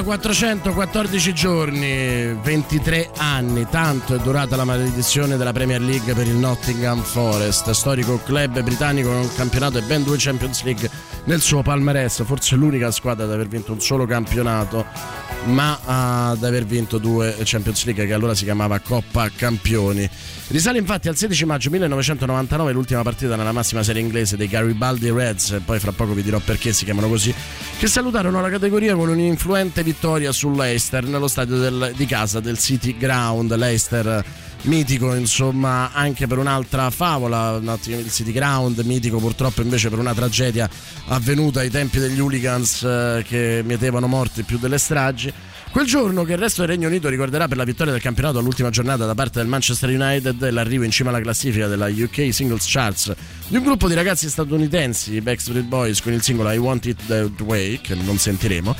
2414 giorni, 23 anni, tanto è durata la maledizione della Premier League per il Nottingham Forest, storico club britannico con un campionato e ben due Champions League nel suo palmarès, forse l'unica squadra ad aver vinto un solo campionato, ma ad aver vinto due Champions League che allora si chiamava Coppa Campioni. Risale infatti al 16 maggio 1999 l'ultima partita nella massima serie inglese dei Garibaldi Reds, poi fra poco vi dirò perché si chiamano così, che salutarono la categoria con un'influente vittoria sull'Eister nello stadio del- di casa del City Ground. L'Eister mitico insomma anche per un'altra favola il City Ground mitico purtroppo invece per una tragedia avvenuta ai tempi degli hooligans eh, che mietevano morti più delle stragi Quel giorno che il resto del Regno Unito ricorderà per la vittoria del campionato all'ultima giornata da parte del Manchester United e l'arrivo in cima alla classifica della UK Singles Charts di un gruppo di ragazzi statunitensi, i Backstreet Boys, con il singolo I Want It That Way, che non sentiremo,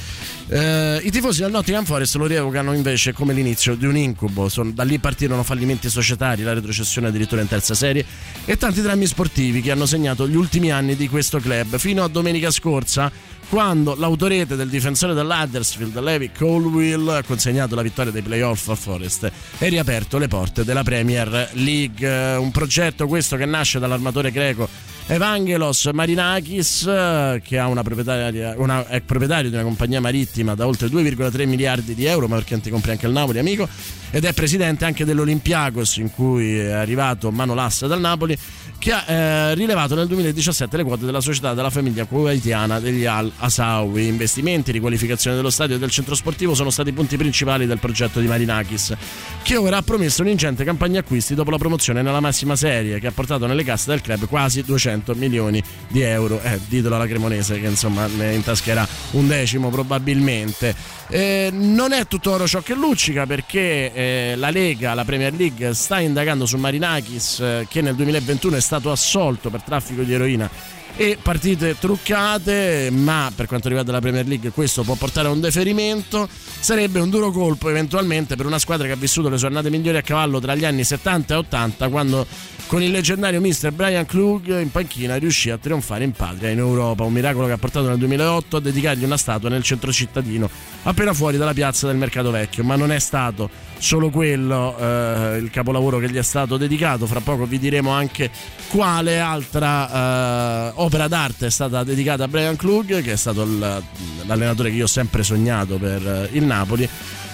eh, i tifosi del Nottingham Forest lo rievocano invece come l'inizio di un incubo. Son- da lì partirono fallimenti societari, la retrocessione addirittura in terza serie e tanti drammi sportivi che hanno segnato gli ultimi anni di questo club, fino a domenica scorsa quando l'autorete del difensore dell'Huddersfield, Levi Colwill, ha consegnato la vittoria dei playoff a Forest e riaperto le porte della Premier League. Un progetto questo che nasce dall'armatore greco Evangelos Marinakis, eh, che ha una proprietaria- una- è proprietario di una compagnia marittima da oltre 2,3 miliardi di euro, ma perché ti compri anche il Napoli, amico, ed è presidente anche dell'Olympiakos, in cui è arrivato mano l'assa dal Napoli, che ha eh, rilevato nel 2017 le quote della società della famiglia kuwaitiana degli Al Asawi. Investimenti, riqualificazione dello stadio e del centro sportivo sono stati i punti principali del progetto di Marinakis, che ora ha promesso un'ingente campagna acquisti dopo la promozione nella massima serie, che ha portato nelle casse del club quasi 200 milioni di euro. Eh, ditelo alla Cremonese che insomma ne intascherà un decimo probabilmente. Eh, non è tutto oro ciò che luccica perché eh, la Lega, la Premier League, sta indagando su Marinakis eh, che nel 2021 è stato assolto per traffico di eroina e partite truccate, ma per quanto riguarda la Premier League questo può portare a un deferimento. Sarebbe un duro colpo eventualmente per una squadra che ha vissuto le sue annate migliori a cavallo tra gli anni 70 e 80 quando con il leggendario mister Brian Klug in panchina riuscì a trionfare in patria in Europa, un miracolo che ha portato nel 2008 a dedicargli una statua nel centro cittadino appena fuori dalla piazza del Mercato Vecchio, ma non è stato solo quello eh, il capolavoro che gli è stato dedicato, fra poco vi diremo anche quale altra eh, opera d'arte è stata dedicata a Brian Klug, che è stato il- l'allenatore che io ho sempre sognato per eh, il Napoli.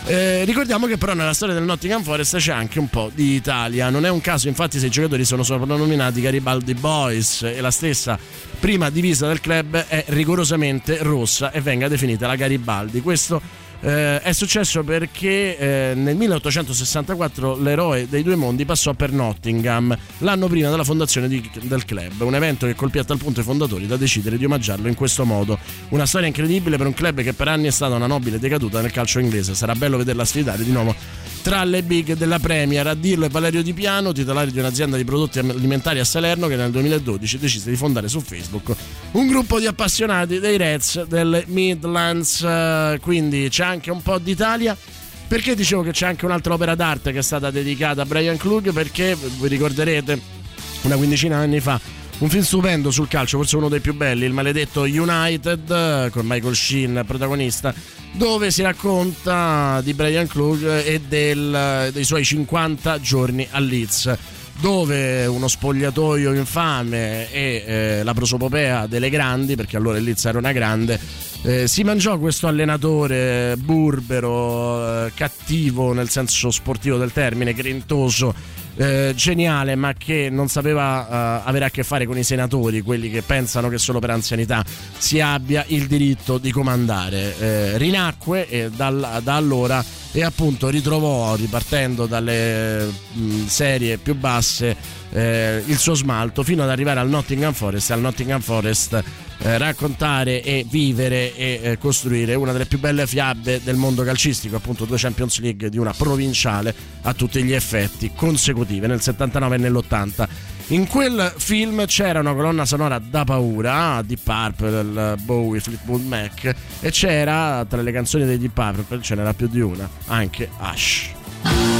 Eh, ricordiamo che però nella storia del Nottingham Forest c'è anche un po' di Italia, non è un caso infatti se i giocatori sono soprannominati Garibaldi Boys e la stessa prima divisa del club è rigorosamente rossa e venga definita la Garibaldi. Questo eh, è successo perché eh, nel 1864 l'eroe dei due mondi passò per Nottingham l'anno prima della fondazione di- del club, un evento che colpì a tal punto i fondatori da decidere di omaggiarlo in questo modo. Una storia incredibile per un club che per anni è stata una nobile decaduta nel calcio inglese. Sarà bello vederla sfidare di nuovo tra le big della Premier. A dirlo è Valerio Di Piano, titolare di un'azienda di prodotti alimentari a Salerno, che nel 2012 decise di fondare su Facebook un gruppo di appassionati dei Reds delle Midlands. Quindi c'è anche un po' d'Italia. Perché dicevo che c'è anche un'altra opera d'arte che è stata dedicata a Brian Klug? Perché vi ricorderete una quindicina di anni fa un film stupendo sul calcio, forse uno dei più belli, il maledetto United eh, con Michael Sheen protagonista, dove si racconta di Brian Klug e del- dei suoi 50 giorni a Leeds dove uno spogliatoio infame e eh, la prosopopea delle grandi, perché allora Leeds era una grande, eh, si mangiò questo allenatore burbero, eh, cattivo nel senso sportivo del termine, grintoso, eh, geniale, ma che non sapeva eh, avere a che fare con i senatori, quelli che pensano che solo per anzianità si abbia il diritto di comandare. Eh, rinacque e dal- da allora e appunto ritrovò, ripartendo dalle mh, serie più basse, eh, il suo smalto fino ad arrivare al Nottingham Forest. e Al Nottingham Forest eh, raccontare e vivere e eh, costruire una delle più belle fiabe del mondo calcistico, appunto due Champions League di una provinciale a tutti gli effetti consecutive nel 79 e nell'80. In quel film c'era una colonna sonora da paura, Deep Purple, Bowie, Fleetwood Mac, e c'era tra le canzoni dei Deep Purple, ce n'era più di una, anche Ash.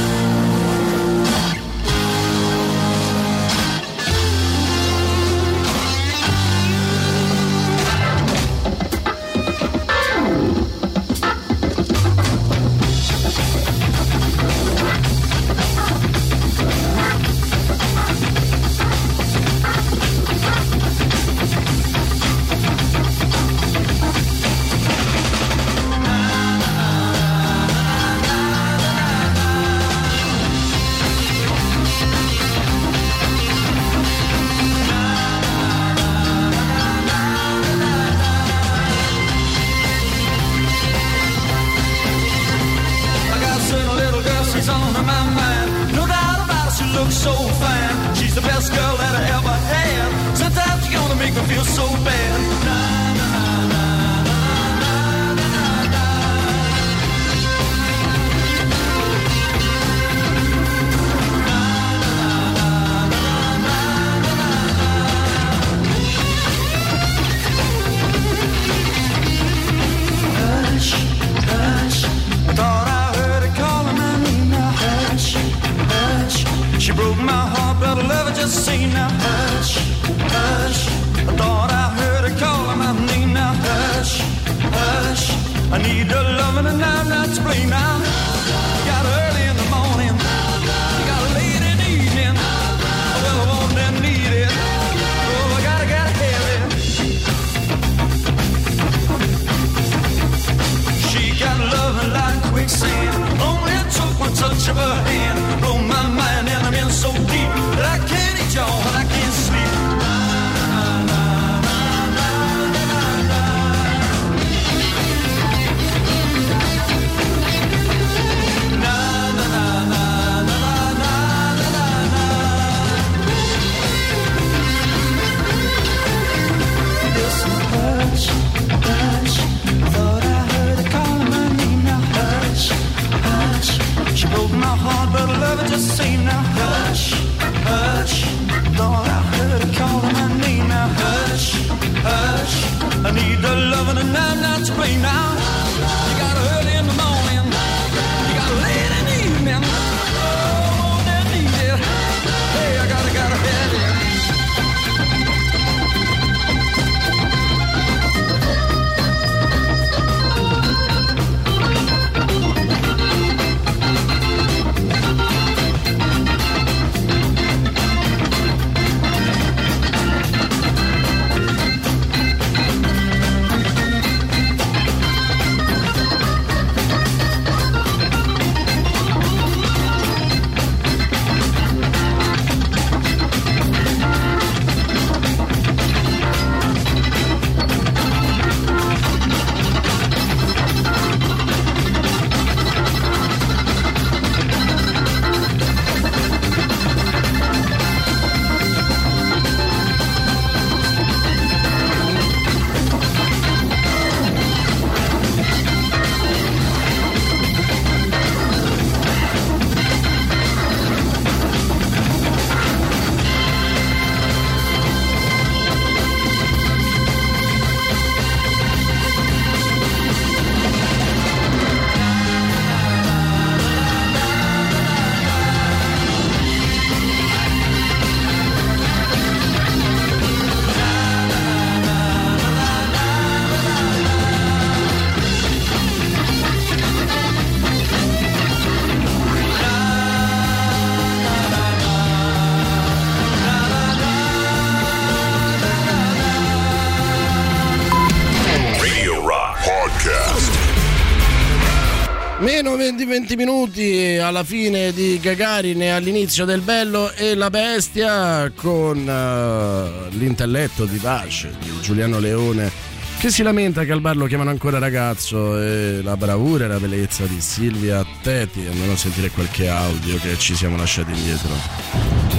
Meno 20, 20 minuti alla fine di Gagarin e all'inizio del Bello e la Bestia con eh, l'intelletto di pace di Giuliano Leone che si lamenta che al bar lo chiamano ancora ragazzo e la bravura e la bellezza di Silvia Teti. Andiamo a sentire qualche audio che ci siamo lasciati indietro.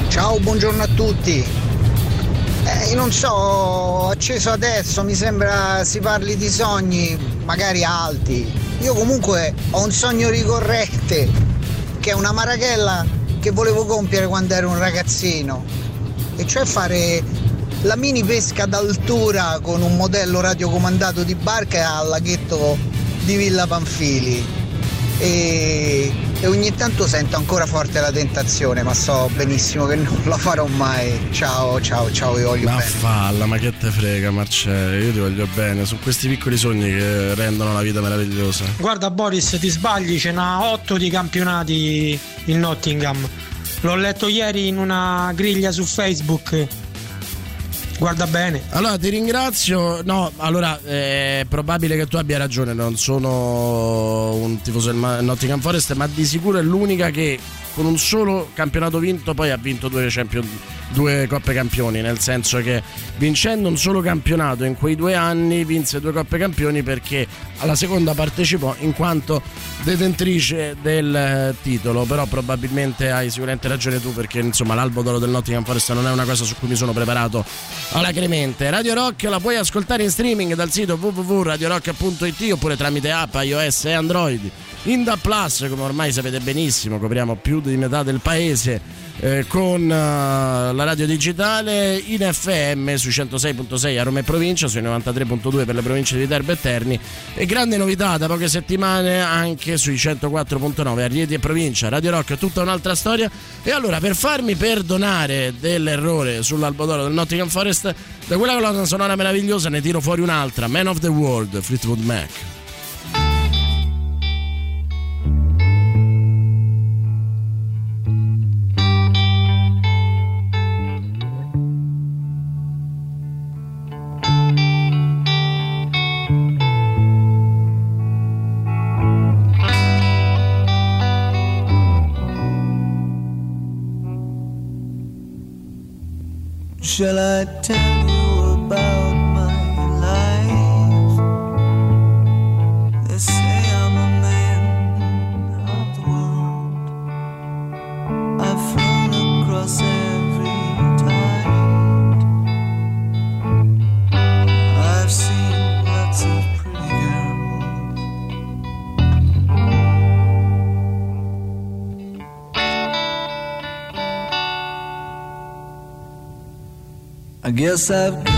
Ciao, buongiorno a tutti. Eh, non so, acceso adesso, mi sembra si parli di sogni, magari alti. Io comunque ho un sogno ricorrente, che è una marachella che volevo compiere quando ero un ragazzino. E cioè fare la mini pesca d'altura con un modello radiocomandato di barca al laghetto di Villa Panfili. E, e ogni tanto sento ancora forte la tentazione, ma so benissimo che non la farò mai. Ciao, ciao, ciao, vi voglio Ma bene. falla, ma che te frega Marcello, io ti voglio bene, sono questi piccoli sogni che rendono la vita meravigliosa. Guarda Boris, ti sbagli, ce n'ha 8 di campionati il Nottingham. L'ho letto ieri in una griglia su Facebook. Guarda bene. Allora ti ringrazio. No, allora è probabile che tu abbia ragione. Non sono un tifoso del Nottingham Forest, ma di sicuro è l'unica che con un solo campionato vinto poi ha vinto due, champion- due Coppe Campioni. Nel senso che vincendo un solo campionato in quei due anni vinse due Coppe Campioni perché alla seconda partecipò in quanto detentrice del titolo. Però probabilmente hai sicuramente ragione tu perché insomma l'albo d'oro del Nottingham Forest non è una cosa su cui mi sono preparato alla cremente. Radio Rock la puoi ascoltare in streaming dal sito www.radiorock.it oppure tramite app iOS e Android. In Da Plus, come ormai sapete benissimo, copriamo più di metà del paese. eh, con eh, la radio digitale in FM sui 106.6 a Roma e provincia, sui 93.2 per le province di Viterbo e Terni e grande novità da poche settimane anche sui 104.9 a Rieti e provincia. Radio Rock è tutta un'altra storia e allora per farmi perdonare dell'errore sull'albo d'oro del Nottingham Forest da quella colonna sonora meravigliosa ne tiro fuori un'altra, Man of the World, Fleetwood Mac. Shall I tell I guess I've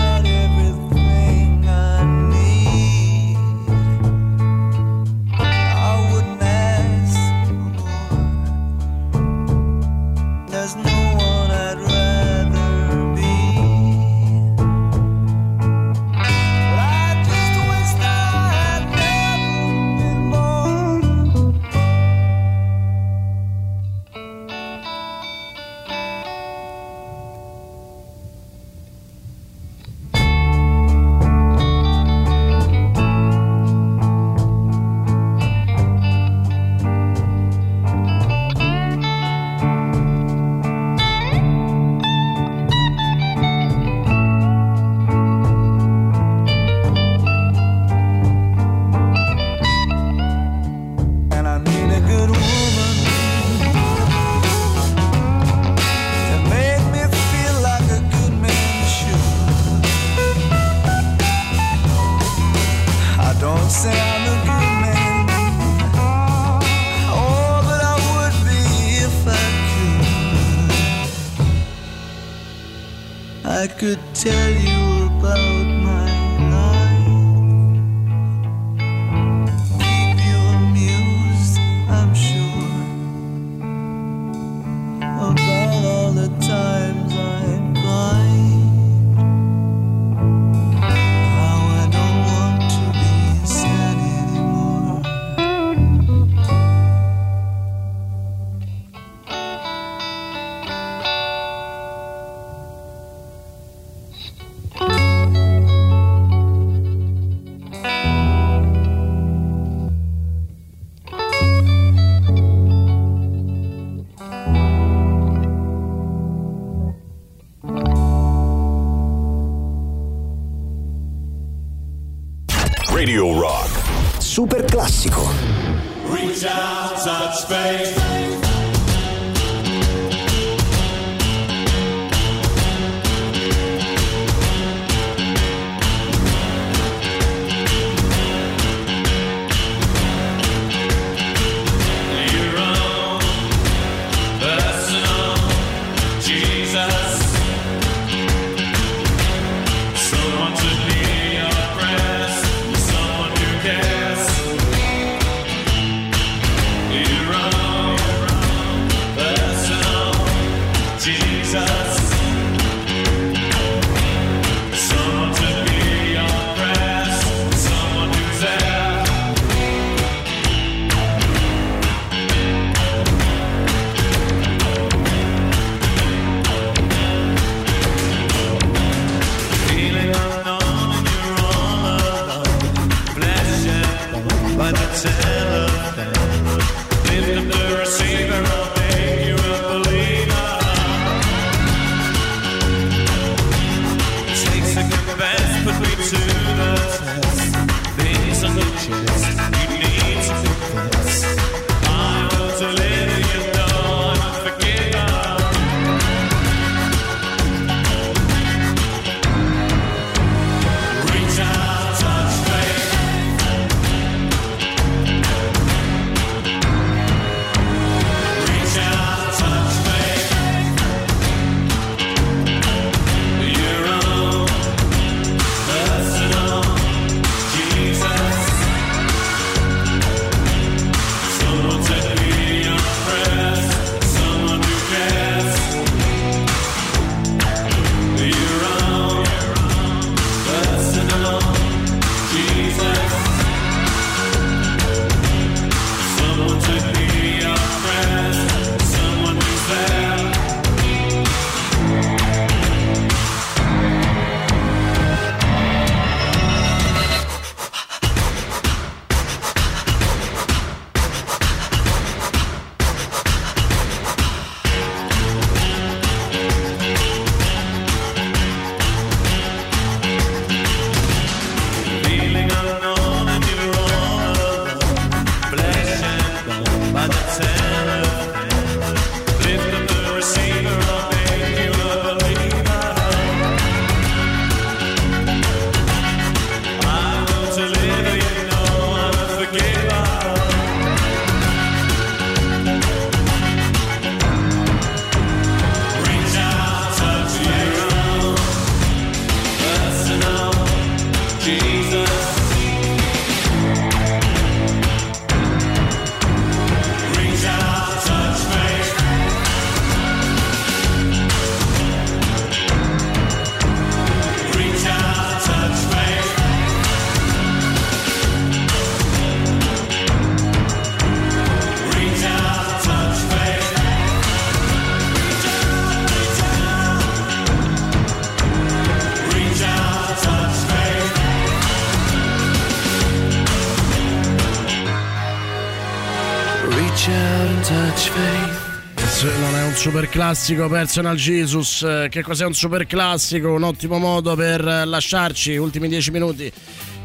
classico Personal Jesus, eh, che cos'è un super classico? Un ottimo modo per eh, lasciarci ultimi 10 minuti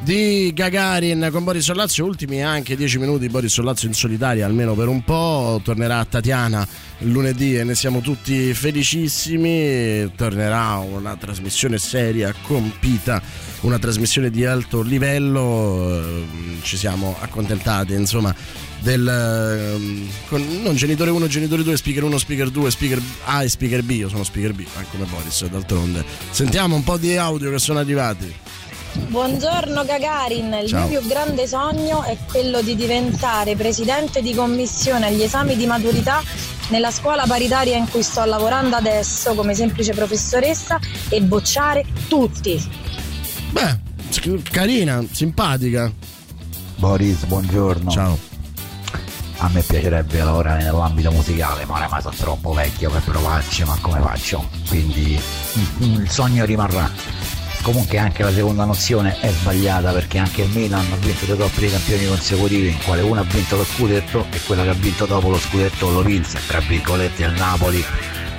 di Gagarin con Boris Sollazzo, ultimi anche 10 minuti Boris Sollazzo in solitaria, almeno per un po'. Tornerà Tatiana lunedì e ne siamo tutti felicissimi. Tornerà una trasmissione seria, compita, una trasmissione di alto livello. Eh, Ci siamo accontentati, insomma, del ehm, con- non genitore 1, genitore 2, speaker 1, speaker 2, speaker A e speaker B. Io sono speaker B, anche come Boris, d'altronde. Sentiamo un po' di audio che sono arrivati. Buongiorno Gagarin, il Ciao. mio più grande sogno è quello di diventare presidente di commissione agli esami di maturità nella scuola paritaria in cui sto lavorando adesso come semplice professoressa e bocciare tutti. Beh, carina, simpatica. Boris, buongiorno. Ciao. A me piacerebbe lavorare nell'ambito musicale, ma oramai sono troppo vecchio per provarci, ma come faccio? Quindi (laughs) il sogno rimarrà. Comunque anche la seconda nozione è sbagliata perché anche il Milan ha vinto due coppe dei campioni consecutivi, in quale uno ha vinto lo scudetto e quella che ha vinto dopo lo scudetto lo vinse, tra virgolette, il Napoli,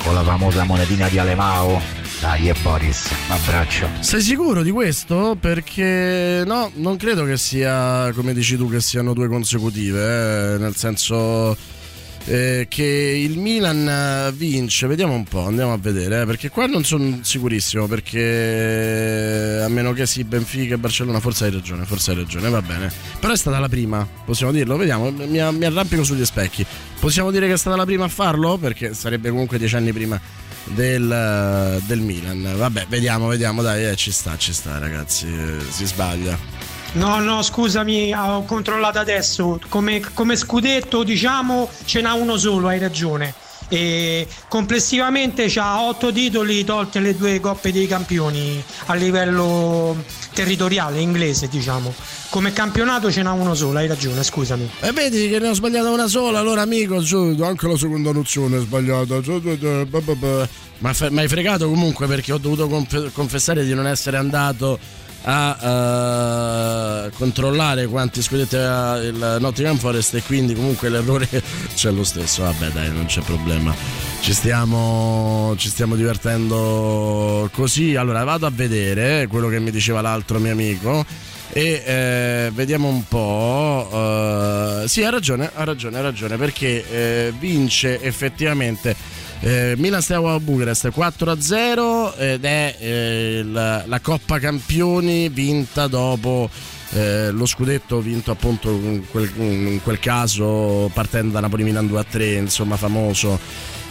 con la famosa monetina di Alemao. Dai, e Boris, un abbraccio. Sei sicuro di questo? Perché no, non credo che sia, come dici tu, che siano due consecutive, eh, nel senso eh, che il Milan eh, vince, vediamo un po', andiamo a vedere, eh, perché qua non sono sicurissimo, perché a meno che sì, Benfica e Barcellona, forse hai ragione, forse hai ragione, va bene. Però è stata la prima, possiamo dirlo, vediamo, mi, mi arrampico sugli specchi. Possiamo dire che è stata la prima a farlo? Perché sarebbe comunque dieci anni prima del, del Milan. Vabbè, vediamo, vediamo, dai, eh, ci sta, ci sta, ragazzi, eh, si sbaglia. No, no, scusami, ho controllato adesso. Come, come scudetto, diciamo, ce n'ha uno solo, hai ragione. E complessivamente ha otto titoli tolte le due coppe dei campioni a livello territoriale inglese, diciamo. Come campionato ce n'ha uno solo, hai ragione, scusami. E vedi che ne ho sbagliata una sola, allora amico, anche la seconda nozione è sbagliata. Ma hai fregato comunque perché ho dovuto conf- confessare di non essere andato a eh, controllare quanti scudetti aveva il Nottingham Forest e quindi comunque l'errore (laughs) c'è lo stesso. Vabbè dai, non c'è problema. Ci stiamo, ci stiamo divertendo così. Allora vado a vedere quello che mi diceva l'altro mio amico e eh, vediamo un po'. eh, sì, ha ragione, ha ragione, ha ragione perché eh, vince effettivamente. Eh, Milan Steaua Bucarest 4-0 ed è eh, la, la Coppa Campioni vinta dopo eh, lo scudetto vinto appunto in quel, in quel caso partendo da Napoli Milan 2-3 insomma famoso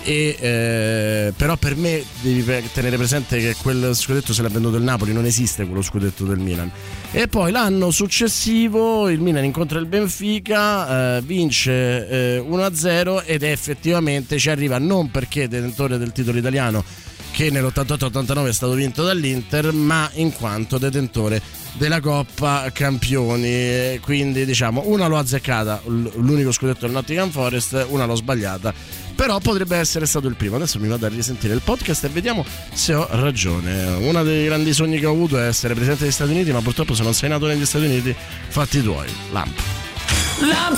e, eh, però per me devi tenere presente che quel scudetto se l'ha venduto il Napoli non esiste quello scudetto del Milan e poi l'anno successivo il Milan incontra il Benfica eh, vince eh, 1-0 ed effettivamente ci arriva non perché detentore del titolo italiano che nell'88-89 è stato vinto dall'Inter, ma in quanto detentore della Coppa Campioni. Quindi diciamo, una l'ho azzeccata, l'unico scudetto del Nottingham Forest, una l'ho sbagliata. Però potrebbe essere stato il primo. Adesso mi vado a risentire il podcast e vediamo se ho ragione. Uno dei grandi sogni che ho avuto è essere presidente degli Stati Uniti, ma purtroppo se non sei nato negli Stati Uniti, fatti tuoi. Lamp. I'm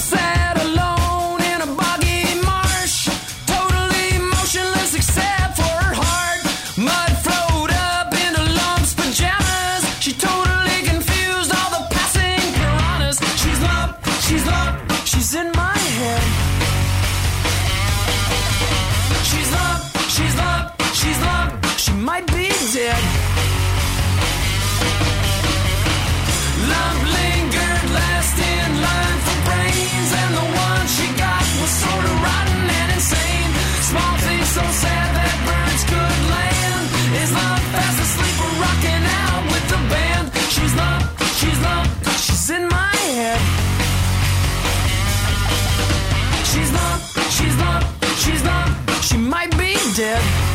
dead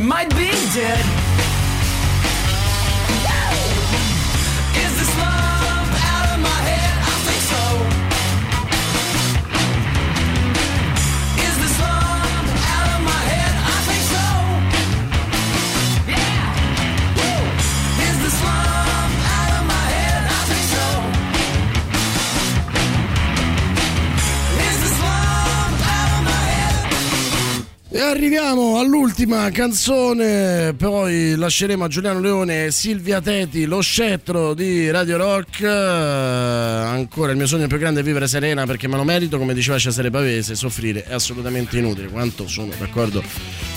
might be dead. E arriviamo all'ultima canzone, poi lasceremo a Giuliano Leone e Silvia Teti lo scettro di Radio Rock. Ancora il mio sogno più grande è vivere serena perché me lo merito, come diceva Cesare Pavese, soffrire è assolutamente inutile. Quanto sono d'accordo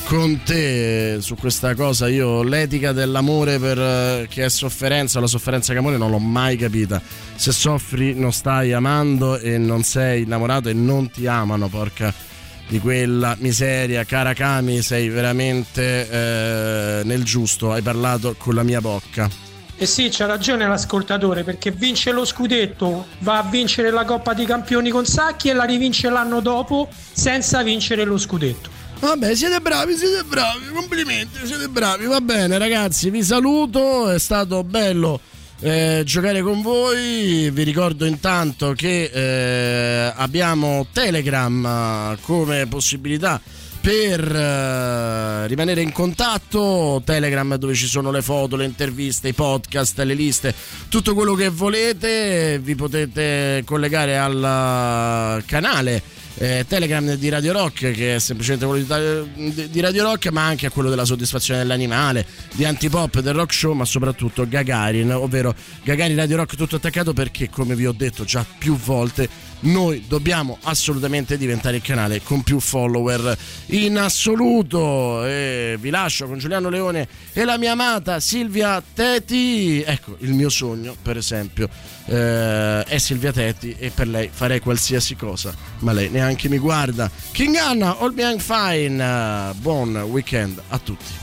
con te su questa cosa, io l'etica dell'amore per eh, che è sofferenza la sofferenza che amore non l'ho mai capita. Se soffri non stai amando e non sei innamorato e non ti amano, porca di quella miseria. Cara Kami, sei veramente eh, nel giusto, hai parlato con la mia bocca. E sì, c'ha ragione l'ascoltatore perché vince lo scudetto, va a vincere la Coppa dei Campioni con Sacchi e la rivince l'anno dopo senza vincere lo scudetto. Vabbè, siete bravi, siete bravi, complimenti, siete bravi. Va bene, ragazzi, vi saluto, è stato bello eh, giocare con voi. Vi ricordo intanto che eh, abbiamo Telegram eh, come possibilità per eh, rimanere in contatto Telegram dove ci sono le foto, le interviste, i podcast, le liste, tutto quello che volete vi potete collegare al canale eh, Telegram di Radio Rock che è semplicemente quello di, di Radio Rock ma anche a quello della soddisfazione dell'animale di Antipop del Rock Show ma soprattutto Gagarin ovvero Gagarin Radio Rock tutto attaccato perché come vi ho detto già più volte noi dobbiamo assolutamente diventare il canale con più follower in assoluto. E vi lascio con Giuliano Leone e la mia amata Silvia Teti. Ecco il mio sogno per esempio eh, è Silvia Tetti e per lei farei qualsiasi cosa ma lei neanche mi guarda. King Anna All Being Fine. Buon weekend a tutti